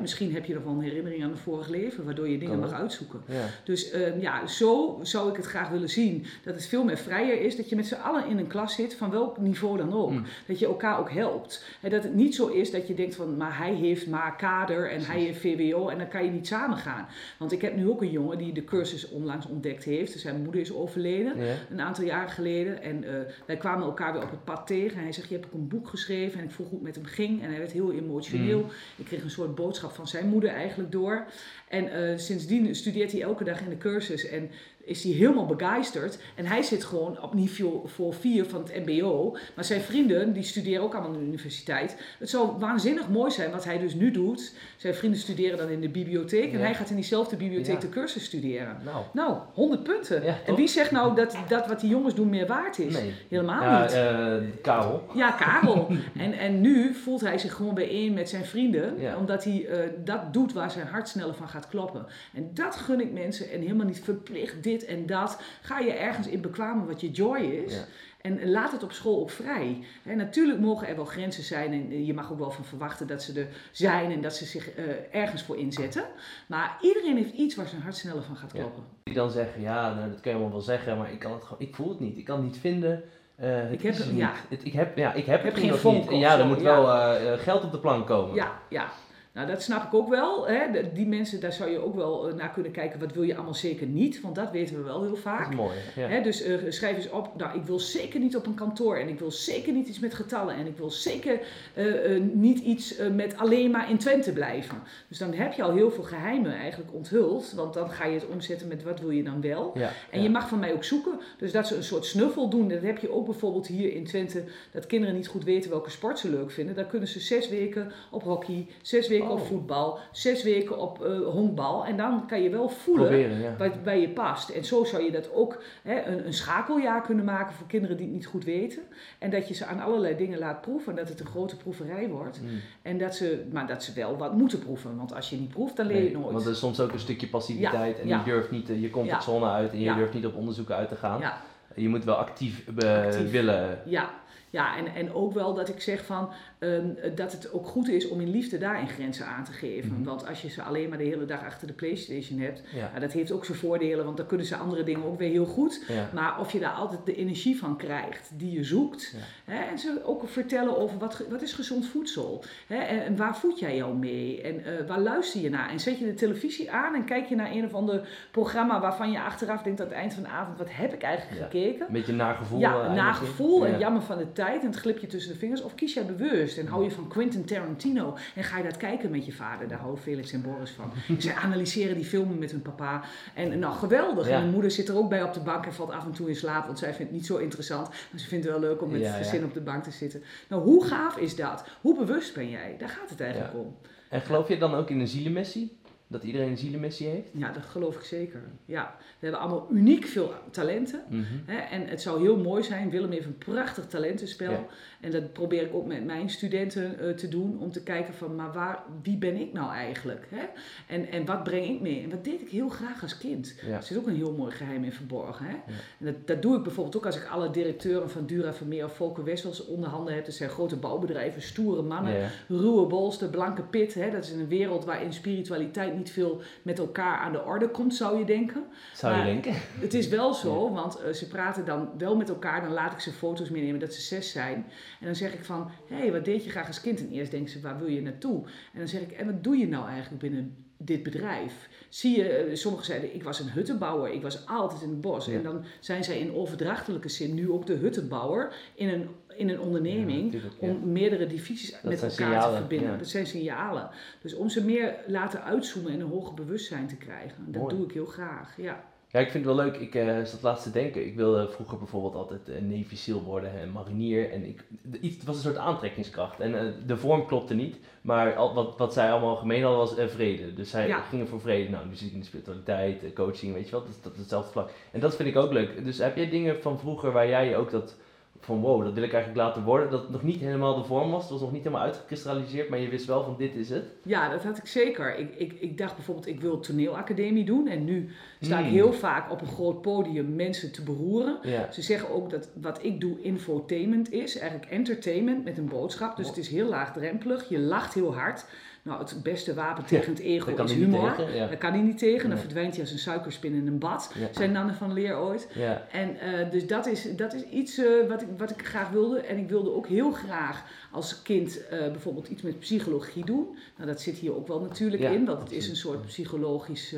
Misschien heb je nog wel een herinnering aan een vorig leven, waardoor je dingen mag uitzoeken. Dus eh, ja, zo zou ik het graag willen zien. Dat het veel meer vrijer is. Dat je met z'n allen in een klas zit, van welk niveau dan ook. Mm. Dat je elkaar ook helpt. En dat het niet zo is dat je denkt van, maar hij heeft maar kader en hij heeft VWO en dan kan je niet samen gaan. Want ik heb nu ook een jongen die de cursus onlangs ontdekt heeft. Dus zijn moeder is overleden een aantal jaren geleden. En eh, wij kwamen elkaar weer op het pad tegen. En hij zegt, je hebt ook een boek geschreven. En ik vroeg hoe het met hem ging. En hij werd heel emotioneel. Mm. Ik kreeg een soort boodschap van zijn moeder eigenlijk door. En eh, sindsdien studeert hij elke dag in de cursus. En is hij helemaal begeisterd. En hij zit gewoon op niveau voor 4 van het mbo. Maar zijn vrienden, die studeren ook allemaal aan de universiteit. Het zou waanzinnig mooi zijn wat hij dus nu doet. Zijn vrienden studeren dan in de bibliotheek. En hij gaat in diezelfde bibliotheek Ja. de cursus studeren. Nou, Nou, 100 punten. Ja, en wie zegt nou dat, dat wat die jongens doen meer waard is? nee. Helemaal Ja, niet. eh, Karel. Ja, Karel. en, en nu voelt hij zich gewoon bijeen met zijn vrienden. Omdat hij eh, dat doet waar zijn hart sneller van gaat kloppen. En dat gun ik mensen. En helemaal niet verplicht dit en dat. Ga je ergens in bekwamen wat je joy is. Ja. En laat het op school ook vrij. Hè, natuurlijk mogen er wel grenzen zijn. En je mag ook wel van verwachten dat ze er zijn. En dat ze zich eh, ergens voor inzetten. Maar iedereen heeft iets waar zijn hart sneller van gaat Ja. kloppen. Die dan zeggen, ja, nou, dat kan je wel zeggen, maar ik, kan het gewoon, ik voel het niet. Ik kan het niet vinden. Eh, Ik heb ja. niet. Het, ik heb, ja, ik heb, Heb het geen niet. En ja, er moet ja. wel eh, geld op de plank komen. Ja, ja. Nou, dat snap ik ook wel. Hè. Die mensen, daar zou je ook wel eh, naar kunnen kijken. Wat wil je allemaal zeker niet? Want dat weten we wel heel vaak. mooi. Ja. Hè, dus eh, schrijf eens op, nou, ik wil zeker niet op een kantoor en ik wil zeker niet iets met getallen en ik wil zeker eh, niet iets met alleen maar in Twente blijven. Dus dan heb je al heel veel geheimen eigenlijk onthuld, want dan ga je het omzetten met wat wil je dan wel. Ja, En ja. je mag van mij ook zoeken, dus dat ze een soort snuffel doen. Dat heb je ook bijvoorbeeld hier in Twente, dat kinderen niet goed weten welke sport ze leuk vinden. Dan kunnen ze zes weken op hockey, zes weken op Oh. voetbal, zes weken op eh, honkbal. En dan kan je wel voelen Proberen, ja. wat bij je past. En zo zou je dat ook hè, een, een schakeljaar kunnen maken voor kinderen die het niet goed weten. En dat je ze aan allerlei dingen laat proeven. En dat het een grote proeverij wordt. Mm. En dat ze, maar dat ze wel wat moeten proeven. Want als je niet proeft, dan leer je Nee, nooit. want er is soms ook een stukje passiviteit en ja. je durft niet eh, je comfortzone uit en je durft niet op onderzoeken uit te gaan. Je moet wel actief, eh, Actief. willen. ja. Ja en, en ook wel dat ik zeg van ehm, dat het ook goed is om in liefde daarin grenzen aan te geven. Mhm. Want als je ze alleen maar de hele dag achter de Playstation hebt, Ja. ja, dat heeft ook zijn voordelen, want dan kunnen ze andere dingen ook weer heel goed. Ja. Maar of je daar altijd de energie van krijgt die je zoekt. Hè, en ze ook vertellen over wat, wat is gezond voedsel. Hè, en, en waar voed jij jou mee? En eh, waar luister je naar? En zet je de televisie aan en kijk je naar een of ander programma waarvan je achteraf denkt aan het eind van de avond, wat heb ik eigenlijk Ja. gekeken? Een beetje nagevoel. Ja, eh, nagevoel en Ja. jammer van de tijd en het glip je tussen de vingers. Of kies jij bewust en hou je van Quentin Tarantino en ga je dat kijken met je vader. Daar houden Felix en Boris van. En zij analyseren die filmen met hun papa. En nou, geweldig. Ja. En mijn moeder zit er ook bij op de bank en valt af en toe in slaap, want zij vindt het niet zo interessant. Maar ze vindt het wel leuk om met Ja, het ja. gezin op de bank te zitten. Nou, hoe gaaf is dat? Hoe bewust ben jij? Daar gaat het eigenlijk om. En geloof je dan ook in een zielenmissie? Dat iedereen een zielenmissie heeft? Ja, dat geloof ik zeker. Ja, we hebben allemaal uniek veel talenten. Mhm. Hè, en het zou heel mooi zijn, Willem heeft een prachtig talentenspel. Ja. En dat probeer ik ook met mijn studenten eh, te doen. Om te kijken van, maar waar, wie ben ik nou eigenlijk? Hè? En, en wat breng ik mee? En wat deed ik heel graag als kind? Ja. Er zit ook een heel mooi geheim in verborgen. Hè? Ja. En dat, dat doe ik bijvoorbeeld ook als ik alle directeuren van Dura Vermeer of Volker Wessels onder handen heb. Dat zijn grote bouwbedrijven, stoere mannen Ja. ruwe bolster, blanke pit. Hè? Dat is een wereld waarin spiritualiteit niet veel met elkaar aan de orde komt, zou je denken. Zou je Maar- denken? Het is wel zo, want eh, ze praten dan wel met elkaar. Dan laat ik ze foto's meenemen dat ze zes zijn. En dan zeg ik van, hé, hey, wat deed je graag als kind? En eerst denken ze, waar wil je naartoe? En dan zeg ik, en wat doe je nou eigenlijk binnen dit bedrijf? Zie je, eh, sommigen zeiden, ik was een huttenbouwer. Ik was altijd in het bos. Ja. En dan zijn zij in overdrachtelijke zin nu ook de huttenbouwer in een, in een onderneming ja. om meerdere divisies met elkaar signalen, te verbinden. ja. Dat zijn signalen. Dus om ze meer laten uitzoomen en een hoger bewustzijn te krijgen. Dat Mooi. doe ik heel graag, ja. Ja, ik vind het wel leuk. Ik eh, zat laatst te denken. Ik wilde vroeger bijvoorbeeld altijd een Navy SEAL worden en marinier. En ik, iets, het was een soort aantrekkingskracht. En eh, de vorm klopte niet. Maar al, wat, wat zij allemaal gemeen hadden was eh, vrede. Dus zij Ja. gingen voor vrede. Nou, muziek in de spiritualiteit, eh, coaching, weet je wel. Dat, is- dat hetzelfde vlak. En dat vind ik ook leuk. Dus heb jij dingen van vroeger waar jij ook dat... Van wow, dat wil ik eigenlijk laten worden. Dat het nog niet helemaal de vorm was. Het was nog niet helemaal uitgekristalliseerd. Maar je wist wel van dit is het. Ja, dat had ik zeker. Ik, ik, ik dacht bijvoorbeeld, ik wil toneelacademie doen. En nu sta ik Hmm. heel vaak op een groot podium mensen te beroeren. Ja. Ze zeggen ook dat wat ik doe infotainment is, eigenlijk entertainment met een boodschap. Dus het is heel laagdrempelig, je lacht heel hard. Nou, het beste wapen tegen het ego is humor. tegen. Ja. Daar kan hij niet tegen, dan verdwijnt hij als een suikerspin in een bad. Zei Nanne van Leer ooit. Ja. En eh, dus dat is, dat is iets eh, wat, ik, wat ik graag wilde. En ik wilde ook heel graag als kind eh, bijvoorbeeld iets met psychologie doen. Nou, dat zit hier ook wel natuurlijk in, want het is een soort psychologisch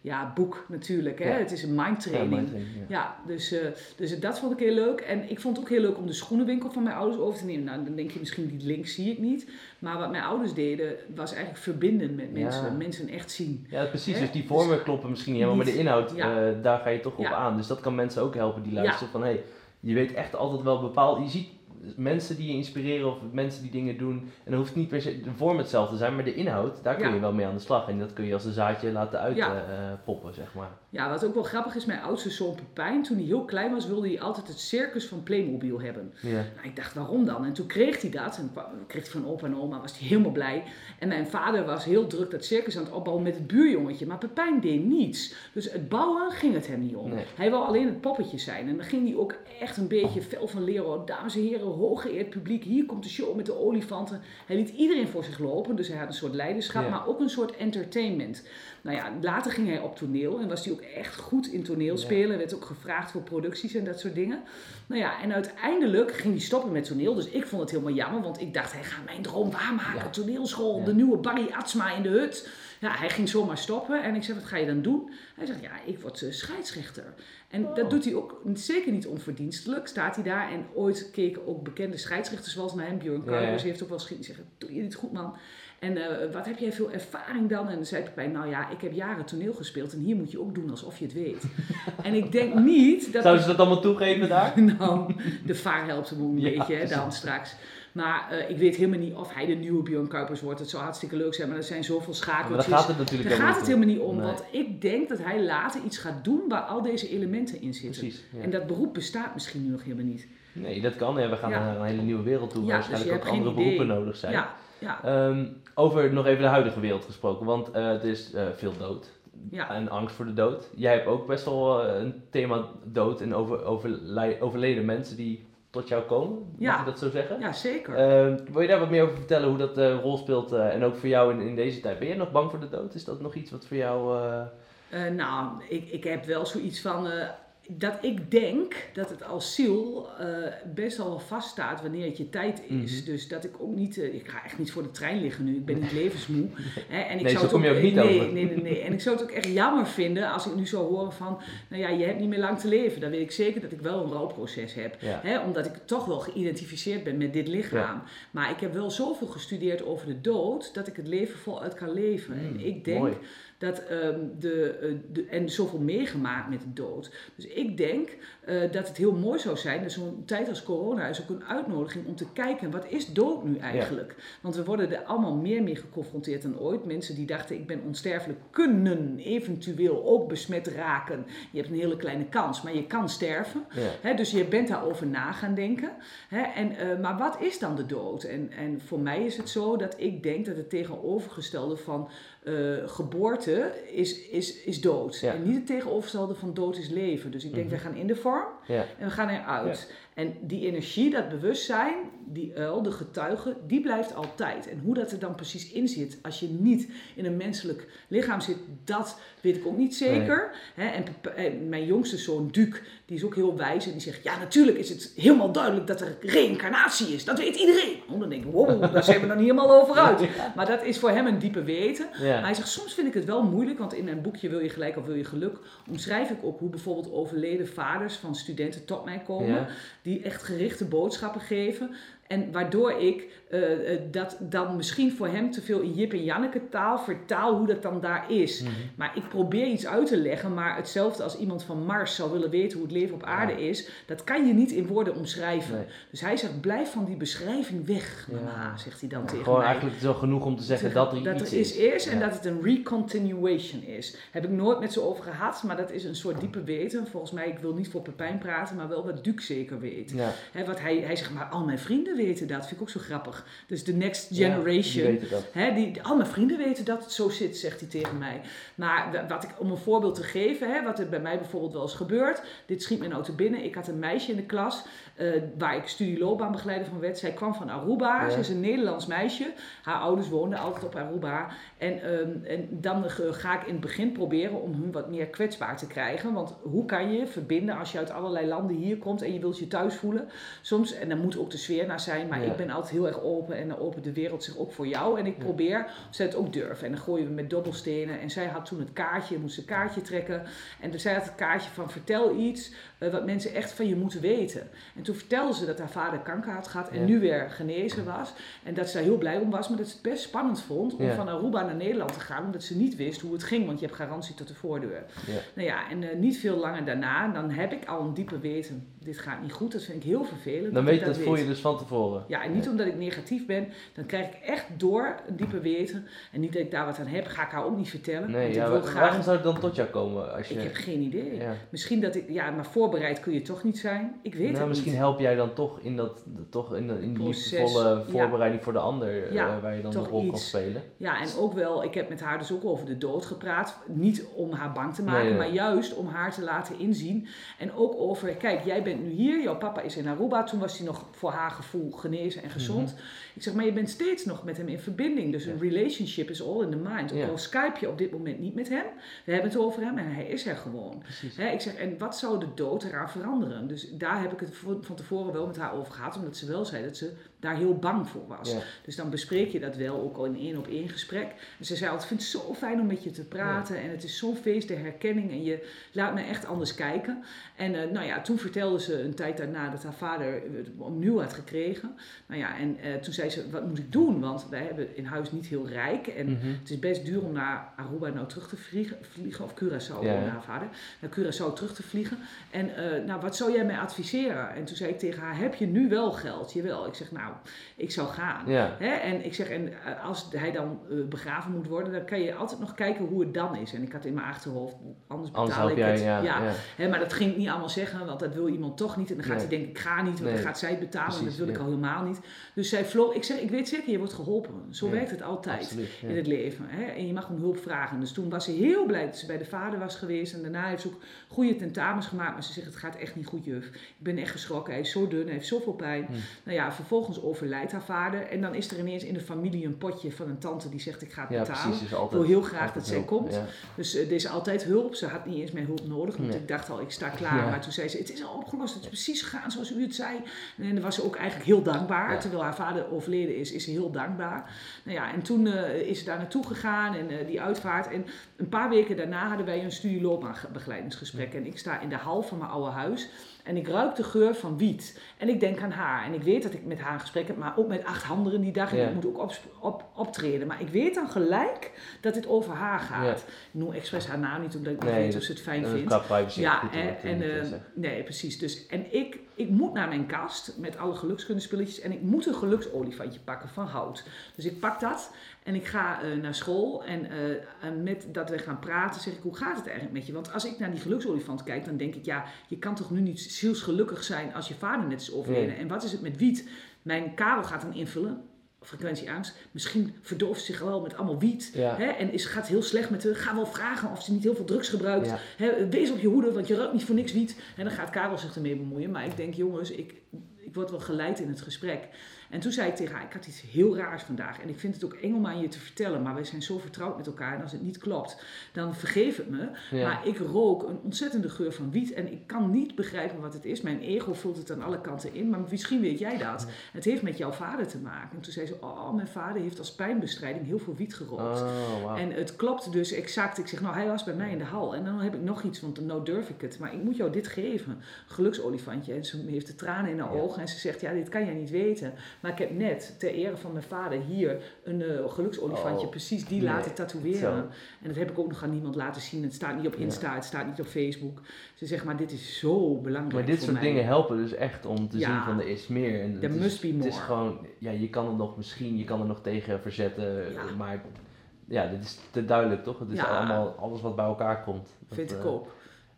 ja, boek natuurlijk. Hè? Ja. Het is een mindtraining. Ja, Ja, mindtraining, ja. dus, eh, dus dat vond ik heel leuk. En ik vond het ook heel leuk om de schoenenwinkel van mijn ouders over te nemen. Nou, dan denk je misschien die link zie ik niet. Maar wat mijn ouders deden, was eigenlijk verbinden met mensen. Mensen echt zien. Ja, precies. Hè? Dus die vormen kloppen misschien niet helemaal, maar de inhoud, eh, daar ga je toch op aan. Dus dat kan mensen ook helpen die luisteren van, hé, hey, je weet echt altijd wel bepaald, je ziet mensen die je inspireren of mensen die dingen doen. En dan hoeft niet per se de vorm hetzelfde te zijn, maar de inhoud, daar kun Ja. je wel mee aan de slag. En dat kun je als een zaadje laten uitpoppen, Ja. poppen zeg maar. Ja, wat ook wel grappig is, mijn oudste zoon Pepijn, toen hij heel klein was, wilde hij altijd het circus van Playmobil hebben. Ja. Nou, ik dacht, waarom dan? En toen kreeg hij dat. En kreeg hij van opa en oma, was hij helemaal blij. En mijn vader was heel druk dat circus aan het opbouwen met het buurjongetje. Maar Pepijn deed niets. Dus het bouwen ging het hem niet om. Nee. Hij wou alleen het poppetje zijn. En dan ging hij ook echt een beetje fel van leren. Dames en heren, hooggeëerd publiek, hier komt de show met de olifanten. Hij liet iedereen voor zich lopen. Dus hij had een soort leiderschap, Ja. maar ook een soort entertainment. Nou ja, later ging hij op toneel en was hij ook echt goed in toneelspelen. Werd ook gevraagd voor producties en dat soort dingen. Nou ja, en uiteindelijk ging hij stoppen met toneel. Dus ik vond het helemaal jammer, want ik dacht, hij gaat mijn droom waarmaken. Ja. Toneelschool, Ja. de nieuwe Barry Atsma in de hut. Ja, hij ging zomaar stoppen en ik zei, wat ga je dan doen? Hij zegt, ja, ik word eh, scheidsrechter. En Oh. dat doet hij ook zeker niet onverdienstelijk. Staat hij daar en ooit keken ook bekende scheidsrechters zoals naar hem. Björn Ja, ja. Heeft ook wel eens zeggen, doe je dit goed man? En eh, wat heb jij veel ervaring dan? En dan zei Pepijn, nou ja, ik heb jaren toneel gespeeld en hier moet je ook doen alsof je het weet. en ik denk niet dat... Zouden ze dat allemaal toegeven daar? nou, de vaar helpt hem een Ja, beetje hè, dan straks. Maar eh, ik weet helemaal niet of hij de nieuwe Björn Kuipers wordt. Het zou hartstikke leuk zijn, maar er zijn zoveel Maar schakeltjes. daar gaat het natuurlijk Daar gaat het helemaal niet om, Nee. want ik denk dat hij later iets gaat doen waar al deze elementen in zitten. Precies. ja. En dat beroep bestaat misschien nu nog helemaal niet. Nee, dat kan. Ja, we gaan naar een hele nieuwe wereld toe, waar dus waarschijnlijk ook andere beroepen nodig zijn. Ja, ja, Ehm, over nog even de huidige wereld gesproken, want eh er is eh, veel dood. ja. En angst voor de dood. Jij hebt ook best wel een thema dood en over, overlij- overleden mensen die tot jou komen. Mag Ja. je dat zo zeggen? Ja, zeker. Ehm, wil je daar wat meer over vertellen hoe dat een rol speelt eh, en ook voor jou in, in deze tijd? Ben je nog bang voor de dood? Is dat nog iets wat voor jou... eh, nou, ik, ik heb wel zoiets van dat ik denk dat het als ziel eh, best wel vaststaat wanneer het je tijd is. Mhm. Dus dat ik ook niet, eh, ik ga echt niet voor de trein liggen nu, ik ben niet levensmoe. Hè, en ik Nee, zou zo het kom je ook niet nee, over. Nee, nee, nee. En ik zou het ook echt jammer vinden als ik nu zou horen van, nou ja, je hebt niet meer lang te leven. Dan weet ik zeker dat ik wel een rouwproces heb. ja. Hè, omdat ik toch wel geïdentificeerd ben met dit lichaam. Maar ik heb wel zoveel gestudeerd over de dood dat ik het leven voluit kan leven. Mm, en ik denk mooi. Dat ehm, de, de, en zoveel meegemaakt met de dood. Dus ik denk eh, dat het heel mooi zou zijn, dat zo'n tijd als corona is ook een uitnodiging om te kijken, wat is dood nu eigenlijk? Want we worden er allemaal meer mee geconfronteerd dan ooit. Mensen die dachten, ik ben onsterfelijk, kunnen eventueel ook besmet raken. Je hebt een hele kleine kans, maar je kan sterven. Ja. Dus je bent daarover na gaan denken. En, eh, maar wat is dan de dood? En, en voor mij is het zo dat ik denk dat het tegenovergestelde van eh, geboorte is, is, is dood. Ja. En niet het tegenovergestelde van dood is leven. Dus ik denk, Mhm. we gaan in de vorm Ja. en we gaan eruit. En die energie, dat bewustzijn, die uil, de getuige, die blijft altijd. En hoe dat er dan precies in zit, als je niet in een menselijk lichaam zit, dat weet ik ook niet zeker. En, en mijn jongste zoon, Duc, die is ook heel wijs en die zegt, ja natuurlijk is het helemaal duidelijk dat er reïncarnatie is. Dat weet iedereen. Oh, dan denk ik, wow, daar zijn we nog niet helemaal over uit. Maar dat is voor hem een diepe weten. Maar hij zegt, soms vind ik het wel moeilijk, want in mijn boekje Wil je gelijk of wil je geluk, omschrijf ik ook hoe bijvoorbeeld overleden vaders van studenten tot mij komen, Ja. die echt gerichte boodschappen geven. En waardoor ik eh, eh, dat dan misschien voor hem te veel in Jip en Janneke taal vertaal hoe dat dan daar is. Mhm. Maar ik probeer iets uit te leggen, maar hetzelfde als iemand van Mars zou willen weten hoe het leven op aarde Ja. is, dat kan je niet in woorden omschrijven. Nee. Dus hij zegt, blijf van die beschrijving weg, Ja. mama, zegt hij dan tegen Gewoon mij. eigenlijk zo genoeg om te zeggen dat er dat iets er is. is en dat het een recontinuation is. Heb ik nooit met ze over gehad, maar dat is een soort diepe weten. Volgens mij, ik wil niet voor Pepijn praten, maar wel wat Duke zeker weet. Hè, wat hij, hij zegt, maar al mijn vrienden weten dat. Vind ik ook zo grappig. Dus de next Ja, die generation. dat. Hè, die, al mijn vrienden weten dat het zo zit, zegt hij tegen mij. Maar wa- wat ik, om een voorbeeld te geven, hè, wat er bij mij bijvoorbeeld wel eens gebeurt. Dit schiet me nou te binnen. Ik had een meisje in de klas eh, waar ik studieloopbaanbegeleider van werd. Zij kwam van Aruba. Ja. Ze is een Nederlands meisje. Haar ouders woonden altijd op Aruba. En, ehm, en dan ga ik in het begin proberen om hun wat meer kwetsbaar te krijgen. Want hoe kan je verbinden als je uit allerlei landen hier komt en je wilt je thuis voelen? Soms, en daar moet ook de sfeer naar zijn, maar Ja. ik ben altijd heel erg open en dan opent de wereld zich ook voor jou. En ik Ja. probeer, of zij het ook durven. En dan gooien we met dobbelstenen. En zij had toen het kaartje, moest een kaartje trekken. En dus zij had het kaartje van vertel iets eh, wat mensen echt van je moeten weten. En toen vertelde ze dat haar vader kanker had gehad en Ja. nu weer genezen was. En dat ze daar heel blij om was, maar dat ze het best spannend vond om Ja. van Aruba naar Nederland te gaan. Omdat ze niet wist hoe het ging, want je hebt garantie tot de voordeur. Ja. Nou ja, en eh, niet veel langer daarna, dan heb ik al een diepe weten. Dit gaat niet goed, dat vind ik heel vervelend. Dan weet je dat je dus van tevoren. Ja, en niet omdat ik negatief ben, dan krijg ik echt door een diepe weten. En niet dat ik daar wat aan heb, ga ik haar ook niet vertellen. Nee, want ja, ik wil wa- graag... waarom zou het dan tot jou komen? Als je, Ik heb geen idee. Misschien dat ik, ja, maar voorbereid kun je toch niet zijn. Ik weet nou, het misschien niet. help jij dan toch in, dat, toch in, de, in die liefdevolle ja. voorbereiding voor de ander, eh, waar je dan een rol kan spelen. Ja, en ook wel, ik heb met haar dus ook over de dood gepraat. Niet om haar bang te maken, Nee, maar juist om haar te laten inzien. En ook over, kijk, jij bent nu hier, jouw papa is in Aruba. Toen was hij nog voor haar gevoel genezen en gezond. Ik zeg, maar je bent steeds nog met hem in verbinding. Dus een Mhm. Relationship is all in the mind. Ook al Skype je op dit moment niet met hem. We hebben het over hem en hij is er gewoon. Ik zeg, en wat zou de dood eraan veranderen? Dus daar heb ik het van tevoren wel met haar over gehad, omdat ze wel zei dat ze daar heel bang voor was. Ja. Dus dan bespreek je dat wel, ook al in één op één gesprek. En ze zei altijd, ik vind het zo fijn om met je te praten en het is zo'n feest der herkenning en je laat me echt anders kijken. En eh, nou ja, toen vertelde ze een tijd daarna dat haar vader het opnieuw had gekregen. Nou ja, en eh, toen zei ze, wat moet ik doen? Want wij hebben in huis niet heel rijk en Mhm. het is best duur om naar Aruba nou terug te vliegen, vliegen of Curaçao, Ja, naar haar vader, naar Curaçao terug te vliegen. En eh, nou, wat zou jij mij adviseren? En toen zei ik tegen haar, heb je nu wel geld? Jawel. Ik zeg, nou, nou, ik zou gaan. Ja. Hè? En ik zeg, en eh, als hij dan eh, begraven moet worden, dan kan je altijd nog kijken hoe het dan is. En ik had in mijn achterhoofd, anders betaal Anders ik jij, het. ja. Hè, maar dat ging ik niet allemaal zeggen, want dat wil iemand toch niet. En dan gaat Nee. hij denken, ik ga niet, want Nee. dan gaat zij het betalen. en dat wil ik al helemaal niet. Dus zij vloog, ik zeg, ik weet zeker, je wordt geholpen. Zo werkt het altijd Absoluut. In het leven. Hè? En je mag om hulp vragen. Dus toen was ze heel blij dat ze bij de vader was geweest. En daarna heeft ze ook goede tentamens gemaakt. Maar ze zegt, het gaat echt niet goed, juf. Ik ben echt geschrokken. Hij is zo dun, hij heeft zoveel pijn. Hm. Nou ja, vervolgens overlijdt haar vader. En dan is er ineens in de familie een potje van een tante die zegt, ik ga het Ja, betalen. precies. Ik wil heel graag dat zij hulp. komt. Ja. Dus eh, er is altijd hulp. Ze had niet eens meer hulp nodig, want Nee. ik dacht al, ik sta klaar. Ja. Maar toen zei ze, het is al opgelost, het is precies gegaan zoals u het zei. En dan was ze ook eigenlijk heel dankbaar. Terwijl haar vader overleden is, is ze heel dankbaar. Nou ja, en toen eh, is ze daar naartoe gegaan en eh, die uitvaart. En een paar weken daarna hadden wij een studieloopbaanbegeleidingsgesprek. En ik sta in de hal van mijn oude huis. En ik ruik de geur van wiet. En ik denk aan haar. En ik weet dat ik met haar een gesprek heb, maar ook met acht anderen die dag. En Ja. ik moet ook op, op, optreden. Maar ik weet dan gelijk dat het over haar gaat. Ja. Ik noem expres haar naam niet, omdat ik niet weet of ze het fijn vindt. Ja, en, eh, en, nee, precies. Dus, en ik, ik moet naar mijn kast met alle gelukskundenspulletjes en ik moet een geluksolifantje pakken van hout. Dus ik pak dat en ik ga eh, naar school en, eh, en met dat we gaan praten zeg ik, hoe gaat het eigenlijk met je? Want als ik naar die geluksolifant kijk, dan denk ik, ja, je kan toch nu niet zielsgelukkig zijn als je vader net is overleden. Nee. En wat is het met wiet? Mijn Karel gaat dan invullen, frequentieangst. Misschien verdooft ze zich wel met allemaal wiet. Ja. Hè, en is, gaat heel slecht met haar. Ga wel vragen of ze niet heel veel drugs gebruikt. Ja. Hè, wees op je hoede, want je ruikt niet voor niks wiet. En dan gaat Karel zich ermee bemoeien. Maar ik denk, jongens, ik, ik word wel geleid in het gesprek. En toen zei ik tegen haar, ik had iets heel raars vandaag. En ik vind het ook eng om aan je te vertellen. Maar wij zijn zo vertrouwd met elkaar. En als het niet klopt, dan vergeef het me. Ja. Maar ik rook een ontzettende geur van wiet. En ik kan niet begrijpen wat het is. Mijn ego vult het aan alle kanten in. Maar misschien weet jij dat. Het heeft met jouw vader te maken. En toen zei ze, oh, mijn vader heeft als pijnbestrijding heel veel wiet gerookt. Oh. En het klopt dus exact. Ik zeg, nou, hij was bij mij in de hal. En dan heb ik nog iets, want nou durf ik het. Maar ik moet jou dit geven. Geluksolifantje. En ze heeft de tranen in haar Ja. ogen. En ze zegt, ja, dit kan jij niet weten. Maar ik heb net, ter ere van mijn vader, hier een eh, geluksolifantje. Oh, precies die nee. laten tatoeëren. Zo. En dat heb ik ook nog aan niemand laten zien. Het staat niet op Ja. Insta, het staat niet op Facebook. Ze zegt, maar dit is zo belangrijk Maar dit voor soort mij. dingen helpen dus echt om te Ja. zien van er is meer. En There is, must be Het is more. gewoon, ja, je kan er nog misschien, je kan er nog tegen verzetten, Ja. maar ja, dit is te duidelijk toch? Het is allemaal alles wat bij elkaar komt. Dat, Vind ik eh, ook.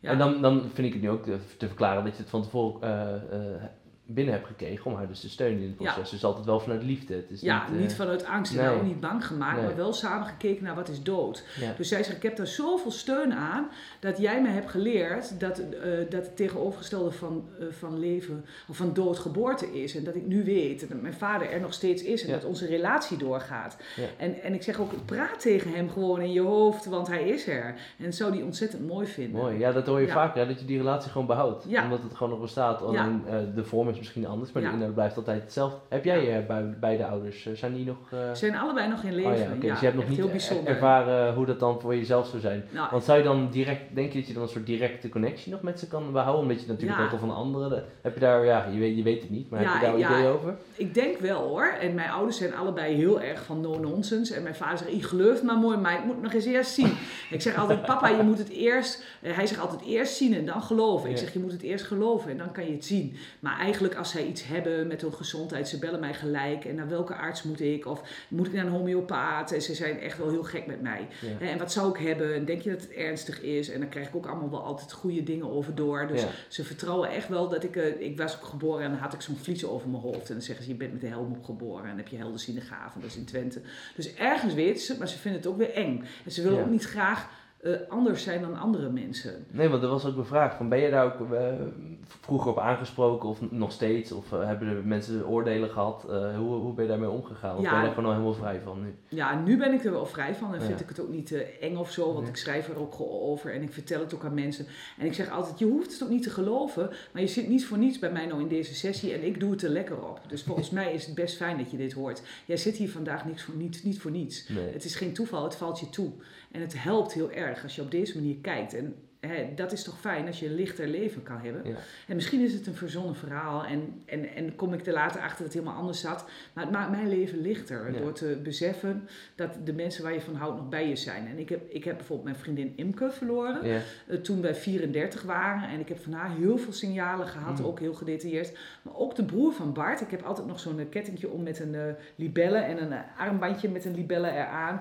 Ja. En dan, dan vind ik het nu ook te, verklaren dat je het van tevoren eh, binnen hebt gekregen om haar dus te steunen in het Ja. proces. Dus altijd wel vanuit liefde. Het is Ja, niet, niet, eh, vanuit angst en nee. ook niet bang gemaakt, Nee. maar wel samen gekeken naar wat is dood. ja. Dus zij zegt, ik heb daar zoveel steun aan dat jij me hebt geleerd dat, eh, dat het tegenovergestelde van, eh, van leven of van dood geboorte is. En dat ik nu weet dat mijn vader er nog steeds is en Ja. dat onze relatie doorgaat. En, en ik zeg ook, praat tegen hem gewoon in je hoofd, want hij is er. En dat zou die ontzettend mooi vinden. Mooi, ja, dat hoor je vaker, hè, dat je die relatie gewoon behoudt. Omdat het gewoon nog bestaat. Alleen de vorm is misschien anders, maar Ja. de inhoud blijft altijd hetzelfde. Heb jij eh, bij, beide ouders, eh, zijn die nog... eh, Ze zijn allebei nog in leven. oh ja, oké, dus je hebt nog niet er- bijzonder. ervaren hoe dat dan voor jezelf zou zijn. Nou, Want zou je dan direct, denk je dat je dan een soort directe connectie nog met ze kan behouden? Omdat je natuurlijk ook al van anderen, heb je daar, ja, je weet, je weet het niet, maar heb je daar idee over? Ik denk wel hoor. En mijn ouders zijn allebei heel erg van no-nonsense. En mijn vader zegt, ik geloof maar mooi, maar ik moet het nog eens eerst zien. ik zeg altijd, papa, je moet het eerst... hij zegt altijd, eerst zien en dan geloven. Ik zeg, je moet het eerst geloven en dan kan je het zien. Maar eigenlijk als zij iets hebben met hun gezondheid, ze bellen mij gelijk. En naar welke arts moet ik? Of moet ik naar een homeopaat? En ze zijn echt wel heel gek met mij. Ja. En wat zou ik hebben? En denk je dat het ernstig is? En dan krijg ik ook allemaal wel altijd goede dingen over door. Dus Ja. ze vertrouwen echt wel dat ik... eh, ik was ook geboren en dan had ik zo'n vlies over mijn hoofd. En dan zeggen ze, je bent met de helm op geboren. En heb je helderziende gaven. Dat is in Twente. Dus ergens weten ze, maar ze vinden het ook weer eng. En ze willen Ja. ook niet graag eh, anders zijn dan andere mensen. Nee, want er was ook bevraagd van ben je daar ook eh, vroeger op aangesproken of nog steeds? Of eh, hebben er mensen oordelen gehad? Eh, hoe, hoe ben je daarmee omgegaan? Of Ja. ben je daar gewoon al helemaal vrij van nu? Ja, nu ben ik er wel vrij van en Ja. vind ik het ook niet eng of zo, want Nee. ik schrijf er ook over en ik vertel het ook aan mensen. En ik zeg altijd, je hoeft het ook niet te geloven, maar je zit niet voor niets bij mij nou in deze sessie en ik doe het er lekker op. Dus volgens mij is het best fijn dat je dit hoort. Jij zit hier vandaag niks voor niets, niet voor niets. Nee. Het is geen toeval, het valt je toe. En het helpt heel erg als je op deze manier kijkt. En dat is toch fijn als je een lichter leven kan hebben. Ja. En misschien is het een verzonnen verhaal en, en, en kom ik er later achter dat het helemaal anders zat. Maar het maakt mijn leven lichter Ja. door te beseffen dat de mensen waar je van houdt nog bij je zijn. En ik heb, ik heb bijvoorbeeld mijn vriendin Imke verloren Ja. eh, toen wij 34 waren. En ik heb van haar heel veel signalen gehad, Mm. ook heel gedetailleerd. Maar ook de broer van Bart. Ik heb altijd nog zo'n eh, kettingje om met een eh, libelle en een armbandje met een libelle eraan.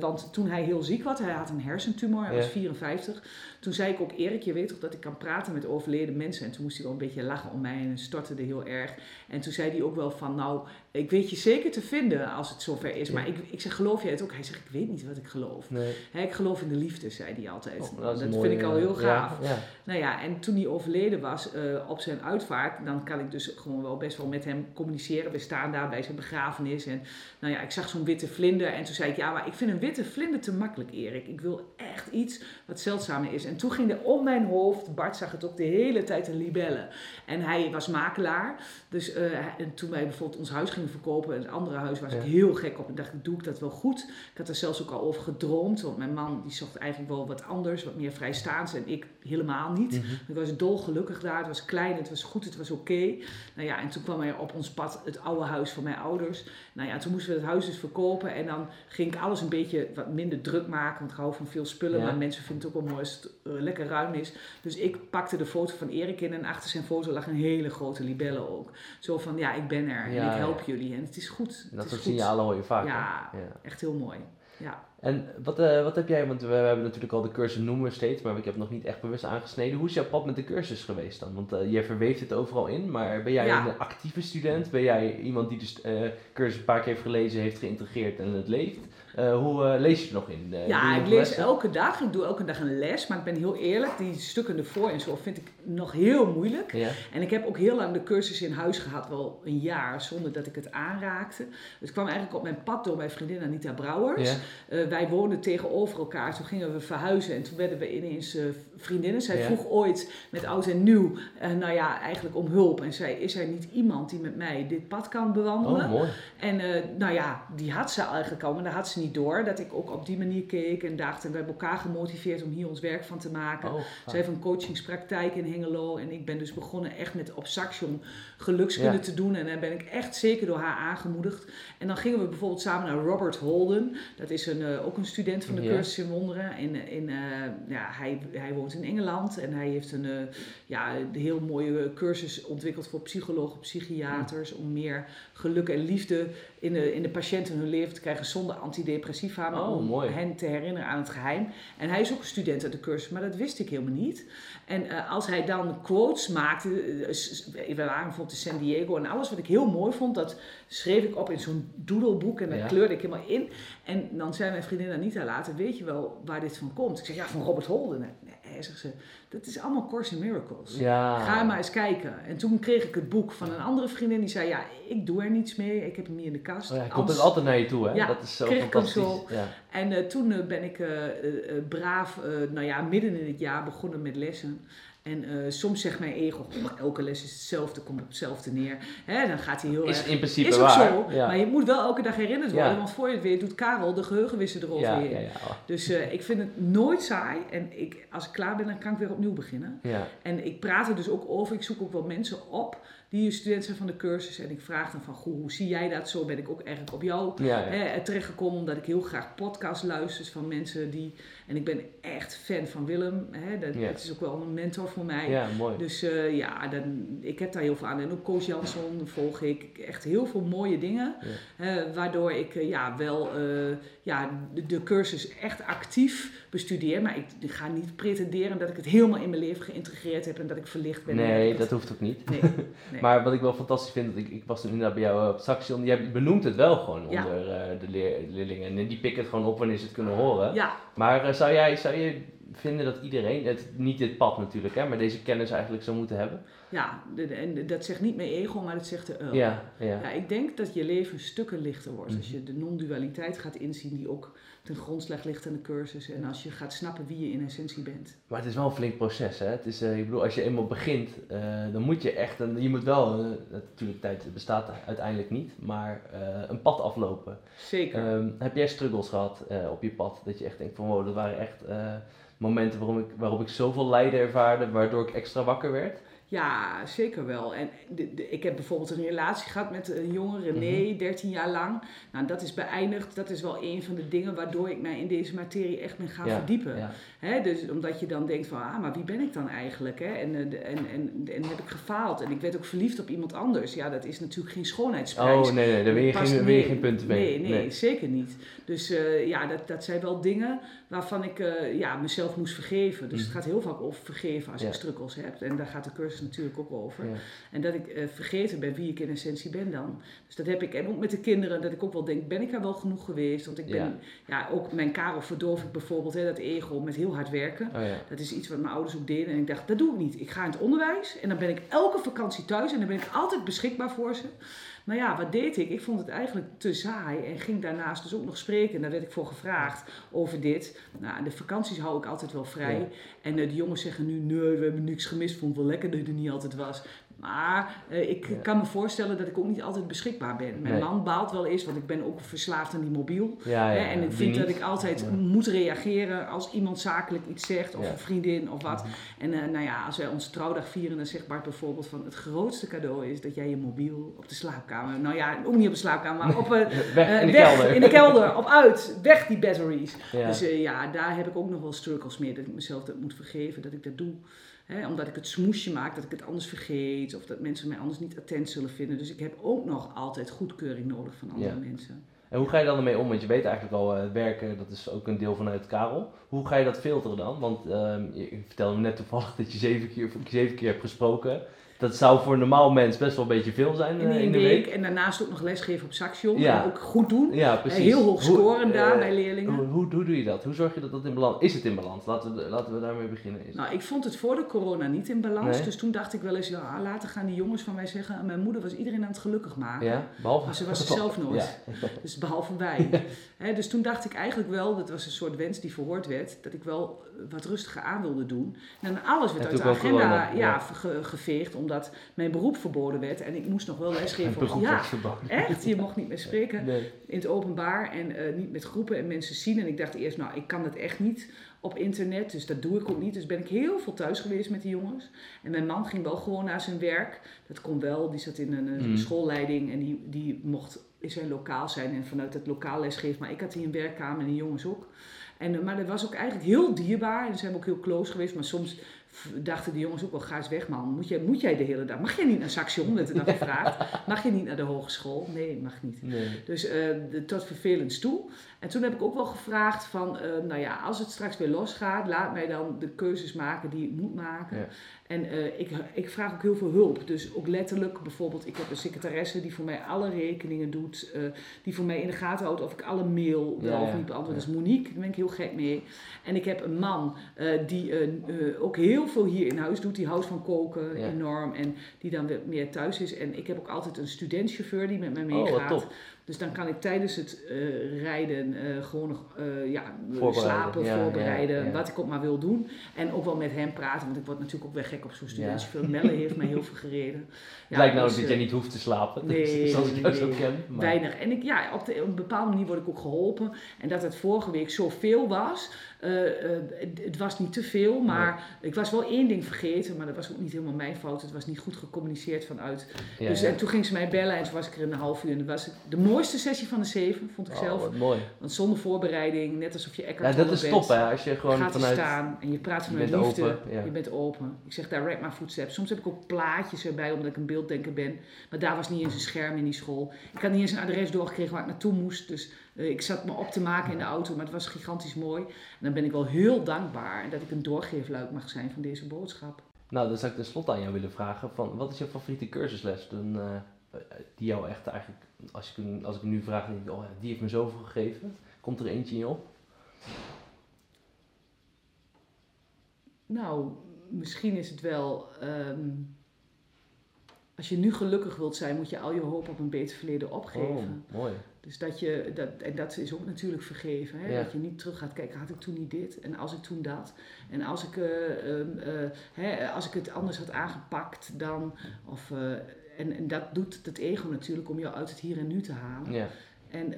Want toen hij heel ziek was, hij had een hersentumor, hij was 54. Toen zei ik ook, Erik, je weet toch dat ik kan praten met overleden mensen. En toen moest hij wel een beetje lachen om mij en stortte heel erg. En toen zei hij ook wel van, nou, ik weet je zeker te vinden als het zover is. Ja. Maar ik, ik zeg, geloof jij het ook? Hij zegt, ik weet niet wat ik geloof. Nee. Hè, ik geloof in de liefde, zei hij altijd. Oh, dat vind ik al heel eh, gaaf. Ja, ja. Nou ja, en toen hij overleden was eh, op zijn uitvaart, dan kan ik dus gewoon wel best wel met hem communiceren. We staan daar bij zijn begrafenis en nou ja, ik zag zo'n witte vlinder en toen zei ik, ja, maar ik vind een witte vlinder te makkelijk, Erik. Ik wil echt iets wat zeldzamer is. En toen ging er om mijn hoofd, Bart zag het ook de hele tijd, een libelle. En hij was makelaar, dus eh, en toen wij bijvoorbeeld ons huis gingen verkopen, het andere huis was Ja. ik heel gek op en dacht, ik, doe ik dat wel goed? Ik had er zelfs ook al over gedroomd, want mijn man die zocht eigenlijk wel wat anders, wat meer vrijstaans en ik helemaal niet. Mhm. Ik was dolgelukkig daar. Het was klein, het was goed, het was oké. Nou ja, en toen kwam er op ons pad het oude huis van mijn ouders. Nou ja, toen moesten we het huis dus verkopen. En dan ging ik alles een beetje wat minder druk maken. Want ik hou van veel spullen. Ja. Maar mensen vinden het ook wel mooi als het eh, lekker ruim is. Dus ik pakte de foto van Erik in. En achter zijn foto lag een hele grote libelle ook. Zo van, ja, ik ben er. En ik help ja. Jullie. En het is goed. Dat soort goed. signalen hoor je vaak. Ja. ja. Echt heel mooi. Ja. En wat, eh, wat heb jij, want we, we hebben natuurlijk al de cursus noemen steeds, maar ik heb nog niet echt bewust aangesneden. Hoe is jouw pad met de cursus geweest dan? Want eh, je verweeft het overal in, maar ben jij Ja. een actieve student? Ben jij iemand die de eh, cursus een paar keer heeft gelezen, heeft geïntegreerd en het leeft? Eh, hoe eh, lees je er nog in? Je Ja, ik lees lessen? elke dag. Ik doe elke dag een les. Maar ik ben heel eerlijk, die stukken ervoor en zo vind ik nog heel moeilijk. Ja, En ik heb ook heel lang de cursus in huis gehad, wel een jaar, zonder dat ik het aanraakte. Het kwam eigenlijk op mijn pad door mijn vriendin Anita Brouwers. ja, wij woonden tegenover elkaar, toen gingen we verhuizen en toen werden we ineens vriendinnen. Zij Ja. vroeg ooit met oud en nieuw, nou ja, eigenlijk om hulp. En zei, is er niet iemand die met mij dit pad kan bewandelen? oh mooi. En nou ja, die had ze eigenlijk al, maar daar had ze niet door. Dat ik ook op die manier keek en dacht, en we hebben elkaar gemotiveerd om hier ons werk van te maken. Oh, Zij heeft een coachingspraktijk in Hengelo en ik ben dus begonnen echt met op Saxion gelukskunde Ja. te doen. En daar ben ik echt zeker door haar aangemoedigd. En dan gingen we bijvoorbeeld samen naar Robert Holden. Dat is een, eh, ook een student van de Ja. cursus in wonderen. In, in, eh, ja, hij, hij woont in Engeland en hij heeft een, eh, ja, een heel mooie cursus ontwikkeld voor psychologen, psychiaters. Om meer geluk en liefde in de, in de patiënten hun leven te krijgen zonder antidepressiva. Maar Oh, om mooi. hen te herinneren aan het geheim. En hij is ook een student uit de cursus, maar dat wist ik helemaal niet. En eh, als hij dan quotes maakte, eh, we waren bijvoorbeeld in San Diego en alles wat ik heel mooi vond, dat schreef ik op in zo'n doodleboek en dat Ja. kleurde ik helemaal in. En dan zei mijn vriendin Anita later, weet je wel waar dit van komt? Ik zeg, ja, van Robert Holden. Nee, zegt ze, dat is allemaal Course in Miracles. Ja. Ga maar eens kijken. En toen kreeg ik het boek van een andere vriendin die zei, ja, ik doe er niets mee. Ik heb hem hier in de kast. Oh ja, komt het altijd naar je toe, hè? Ja, dat is zo fantastisch. zo. Ja. en eh, toen eh, ben ik eh, eh, eh, braaf, eh, nou ja, midden in het jaar begonnen met lessen. En eh, soms zegt mijn ego, "Oh, elke les is hetzelfde, komt op hetzelfde neer. Hè, dan gaat hij heel Is erg... in principe is ook waar. zo, Ja. maar je moet wel elke dag herinnerd worden. Ja. Want voor je het weet doet Karel de geheugenwisser ja, eroverheen. ja, ja. Oh, Dus eh, ik vind het nooit saai. En ik, als ik klaar ben, dan kan ik weer opnieuw beginnen. ja. En ik praat er dus ook over. Ik zoek ook wel mensen op die student zijn van de cursus. En ik vraag dan van, goh, hoe zie jij dat? Zo ben ik ook eigenlijk op jou Ja, ja. hè, terechtgekomen. Omdat ik heel graag podcasts luister van mensen die... En ik ben echt fan van Willem. Hè, dat, is ook wel een mentor voor mij. ja, mooi. Dus eh, ja, dan, ik heb daar heel veel aan. En ook Koos Jansson volg ik. Echt heel veel mooie dingen. waardoor ik eh, ja, wel eh, ja, de, de cursus echt actief bestudeer. Maar ik, ik ga niet pretenderen dat ik het helemaal in mijn leven geïnteresseerd heb. En dat ik verlicht ben. Nee, dat hoeft ook niet. Nee, nee. Maar wat ik wel fantastisch vind, ik, ik was toen inderdaad bij jou op Saxion, jij benoemt het wel gewoon Ja. onder eh, de leer- leerlingen. En die pikken het gewoon op wanneer ze het kunnen horen. Ja, Maar eh, zou, jij, zou je vinden dat iedereen, het, niet dit pad natuurlijk, hè, maar deze kennis eigenlijk zou moeten hebben? ja en dat zegt niet mijn ego, maar dat zegt de ul. Ja, ja. Ja, ik denk dat je leven stukken lichter wordt als Mhm. je de non-dualiteit gaat inzien die ook ten grondslag ligt aan de cursus. En als je gaat snappen wie je in essentie bent. Maar het is wel een flink proces, hè. Het is, eh, ik bedoel, als je eenmaal begint, eh, dan moet je echt, een, je moet wel, eh, natuurlijk tijd bestaat uiteindelijk niet, maar een pad aflopen. Zeker. Ehm, heb jij struggles gehad eh, op je pad, dat je echt denkt van wow, dat waren echt momenten waarom ik, waarop ik zoveel lijden ervaarde, waardoor ik extra wakker werd? Ja, zeker wel. En de, de, ik heb bijvoorbeeld een relatie gehad met een jongen, René, Mhm. 13 jaar lang. Nou, dat is beëindigd. Dat is wel een van de dingen waardoor ik mij in deze materie echt ben gaan Ja, verdiepen. Ja. Hè, dus omdat je dan denkt van, ah, maar wie ben ik dan eigenlijk? Hè? En, eh, en, en, en heb ik gefaald? En ik werd ook verliefd op iemand anders. Ja, dat is natuurlijk geen schoonheidsprijs. Oh nee, nee, daar win je, geen, je nee, geen punten mee. Nee, nee, zeker niet. Dus eh, ja, dat, dat zijn wel dingen waarvan ik eh, ja, mezelf moest vergeven. Dus het Mhm. gaat heel vaak over vergeven als Ja. je strukkels hebt. En daar gaat de cursus natuurlijk ook over. Ja. En dat ik eh, vergeten ben wie ik in essentie ben dan. Dus dat heb ik. En ook met de kinderen, dat ik ook wel denk, ben ik er wel genoeg geweest? Want ik ben, Ja. ja, ook mijn Karel verdorf ik bijvoorbeeld, hè, dat ego met heel hard werken. Oh ja. Dat is iets wat mijn ouders ook deden. En ik dacht, dat doe ik niet. Ik ga in het onderwijs en dan ben ik elke vakantie thuis en dan ben ik altijd beschikbaar voor ze. Maar ja, wat deed ik? Ik vond het eigenlijk te saai en ging daarnaast dus ook nog spreken. En daar werd ik voor gevraagd over dit. Nou, de vakanties hou ik altijd wel vrij. Ja. En eh, de jongens zeggen nu, nee, we hebben niks gemist. Vond het wel lekker dat je er niet altijd was. Maar eh, ik Ja. kan me voorstellen dat ik ook niet altijd beschikbaar ben. Mijn Nee. man baalt wel eens, want ik ben ook verslaafd aan die mobiel. Ja, ja, Hè, en ik vind dat ik altijd moet reageren als iemand zakelijk iets zegt, of. Mhm. een vriendin of wat. En eh, nou ja, als wij onze trouwdag vieren, dan zegt Bart bijvoorbeeld van het grootste cadeau is dat jij je mobiel op de slaapkamer, nou ja, ook niet op de slaapkamer, maar op eh, Weg in de weg, kelder. in de kelder, op uit, weg die batteries. Dus ja, daar heb ik ook nog wel struggles mee, dat ik mezelf dat moet vergeven, dat ik dat doe. Hè, omdat ik het smoesje maak, dat ik het anders vergeet, of dat mensen mij anders niet attent zullen vinden. Dus ik heb ook nog altijd goedkeuring nodig van andere Ja. mensen. En hoe ga je dan ermee om? Want je weet eigenlijk al, eh, werken, dat is ook een deel vanuit Karel. Hoe ga je dat filteren dan? Want ehm, je, je vertelde me net toevallig dat je zeven keer, zeven keer hebt gesproken. Dat zou voor een normaal mens best wel een beetje veel zijn In eh, in de week. En daarnaast ook nog lesgeven op saxion. Ja. Ook goed doen. Ja, Eh, precies. Heel hoog Hoe- scoren daar eh, bij leerlingen. Hoe, hoe, hoe doe je dat? Hoe zorg je dat dat in balans is? het in balans? Laten we, laten we daarmee beginnen. Is Nou, ik vond het voor de corona niet in balans. Nee. Dus toen dacht ik wel eens, ja, later gaan die jongens van mij zeggen... Mijn moeder was iedereen aan het gelukkig maken. ja, behalve... Maar ze was er zelf nooit. Ja. Dus behalve wij. Dus toen dacht ik eigenlijk wel, dat was een soort wens die verhoord werd, dat ik wel wat rustiger aan wilde doen. En dan alles werd En uit de agenda ja, ja. ge- geveegd, omdat mijn beroep verboden werd. En ik moest nog wel Het lesgeven. op- beroep Ja, verboden. echt. Je mocht niet meer spreken. Nee. in het openbaar en eh, niet met groepen en mensen zien. En ik dacht eerst, nou, ik kan dat echt niet op internet, dus dat doe ik ook niet. Dus ben ik heel veel thuis geweest met die jongens. En mijn man ging wel gewoon naar zijn werk. Dat kon wel, die zat in een, eh, Mm. schoolleiding en die, die mocht in zijn lokaal zijn en vanuit het lokaal lesgeven. Maar ik had hier een werkkamer en die jongens ook. En, eh, maar dat was ook eigenlijk heel dierbaar. En ze zijn we ook heel close geweest. Maar soms dachten de jongens ook wel, ga eens weg man. Moet jij, moet jij de hele dag? Mag jij niet naar Saxion? werd er dan gevraagd. Mag je niet naar de hogeschool? Nee, mag niet. Nee. Dus de, tot vervelend toe. En toen heb ik ook wel gevraagd van, eh, nou ja, als het straks weer losgaat, laat mij dan de keuzes maken die ik moet maken. Ja. En eh, ik, ik vraag ook heel veel hulp. Dus ook letterlijk, bijvoorbeeld, ik heb een secretaresse die voor mij alle rekeningen doet. eh, die voor mij in de gaten houdt of ik alle mail wel Ja, of niet beantwoord. ja. Is Monique, daar ben ik heel gek mee. En ik heb een man die ook heel veel hier in huis doet. Die houdt van koken, enorm. En die dan weer meer thuis is. En ik heb ook altijd een studentchauffeur die met mij Oh, meegaat. top. Dus dan kan ik tijdens het eh, rijden eh, gewoon nog eh, ja, Voorbereiden, slapen, ja, voorbereiden, ja, ja. wat ik ook maar wil doen. En ook wel met hem praten, want ik word natuurlijk ook weer gek op zo'n Ja. studentchauffeur. Melle heeft mij heel veel gereden. Het lijkt nou dus, dat jij niet hoeft te slapen. nee, zoals ik jou zo ken. Maar... Weinig. En ik, ja, op, de, op een bepaalde manier word ik ook geholpen. En dat het vorige week zoveel was, het, het was niet te veel, maar ik was wel één ding vergeten, maar dat was ook niet helemaal mijn fout. Het was niet goed gecommuniceerd vanuit. Ja, dus ja. En toen ging ze mij bellen en toen was ik er in een half uur. En dat was de mooiste sessie van de zeven, vond ik Oh, zelf. wat mooi. Want zonder voorbereiding, net alsof je Ja, Eckhart dat Tolle is bent. top hè, als je gewoon gaat vanuit... staan en je praat je vanuit bent liefde. open, ja. Je bent open. Ik zeg direct my footsteps. Soms heb ik ook plaatjes erbij omdat ik een beelddenker ben. Maar daar was niet eens een scherm in die school. Ik had niet eens een adres doorgekregen waar ik naartoe moest. Dus eh, ik zat me op te maken in de auto, maar het was gigantisch mooi. En dan ben ik wel heel dankbaar dat ik een doorgeefluik mag zijn van deze boodschap. Nou, dan zou ik tenslotte aan jou willen vragen van, wat is je favoriete cursusles? Dan, eh, die jou echt eigenlijk, als ik, als ik nu vraag, denk ik, oh die heeft me zoveel gegeven. Komt er eentje in je op? Nou, misschien is het wel. ehm, als je nu gelukkig wilt zijn, moet je al je hoop op een beter verleden opgeven. Oh, mooi. Dus dat je, dat, en dat is ook natuurlijk vergeven. Hè? Ja. Dat je niet terug gaat kijken, had ik toen niet dit en als ik toen dat. En als ik, eh, ehm, eh, hè, als ik het anders had aangepakt dan. Of, eh, en, en dat doet het ego natuurlijk om jou uit het hier en nu te halen. Ja. En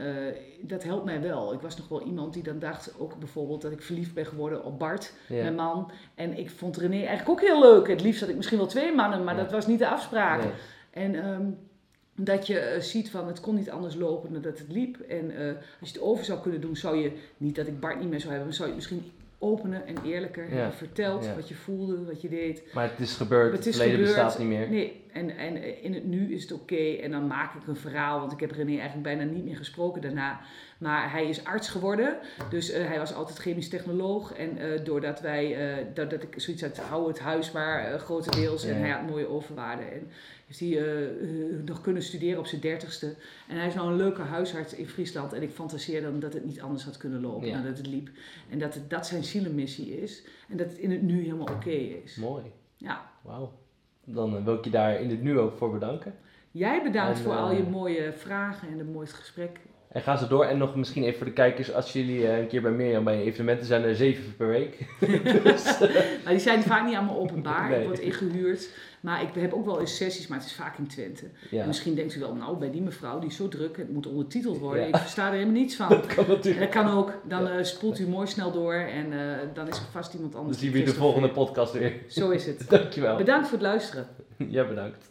dat helpt mij wel. Ik was nog wel iemand die dan dacht, ook bijvoorbeeld dat ik verliefd ben geworden op Bart, Ja. mijn man. En ik vond René eigenlijk ook heel leuk. Het liefst had ik misschien wel twee mannen, maar Ja. dat was niet de afspraak. Nee. En ehm, dat je eh, ziet van het kon niet anders lopen dan dat het liep. En eh, als je het over zou kunnen doen, zou je, niet dat ik Bart niet meer zou hebben, maar zou je het misschien opener en eerlijker hebben verteld Ja. wat je voelde, wat je deed. Maar het is gebeurd, Het het, is verleden gebeurd. bestaat niet meer. Nee, en, en in het nu is het oké. En dan maak ik een verhaal, want ik heb René eigenlijk bijna niet meer gesproken daarna. Maar hij is arts geworden, dus eh, hij was altijd chemisch technoloog. En eh, doordat wij, eh, dat, dat ik zoiets had, hou het huis maar eh, grotendeels. En Ja. hij had mooie overwaarden. En heeft hij eh, eh, nog kunnen studeren op zijn dertigste. En hij is nou een leuke huisarts in Friesland. En ik fantaseer dan dat het niet anders had kunnen lopen Ja. dan dat het liep. En dat het, dat zijn zielenmissie is. En dat het in het nu helemaal oké is. Mooi, Ja. wauw. Dan eh, wil ik je daar in het nu ook voor bedanken. Jij bedankt En, voor al je mooie vragen en een mooi gesprek. En ga zo door. En nog misschien even voor de kijkers, als jullie eh, een keer bij Mirjam bij evenementen zijn, er zeven per week. dus, Maar die zijn vaak niet allemaal openbaar. Nee. Ik word ingehuurd. Maar ik heb ook wel eens sessies, maar het is vaak in Twente. En misschien denkt u wel, nou, bij die mevrouw, die is zo druk, het moet ondertiteld worden. Ja. Ik versta er helemaal niets van. dat kan En natuurlijk. dat kan ook. Dan eh, spoelt u mooi snel door en eh, dan is er vast iemand Dan anders. zien die we de volgende podcast weer. Zo is het. Dankjewel. Bedankt voor het luisteren. Ja, bedankt.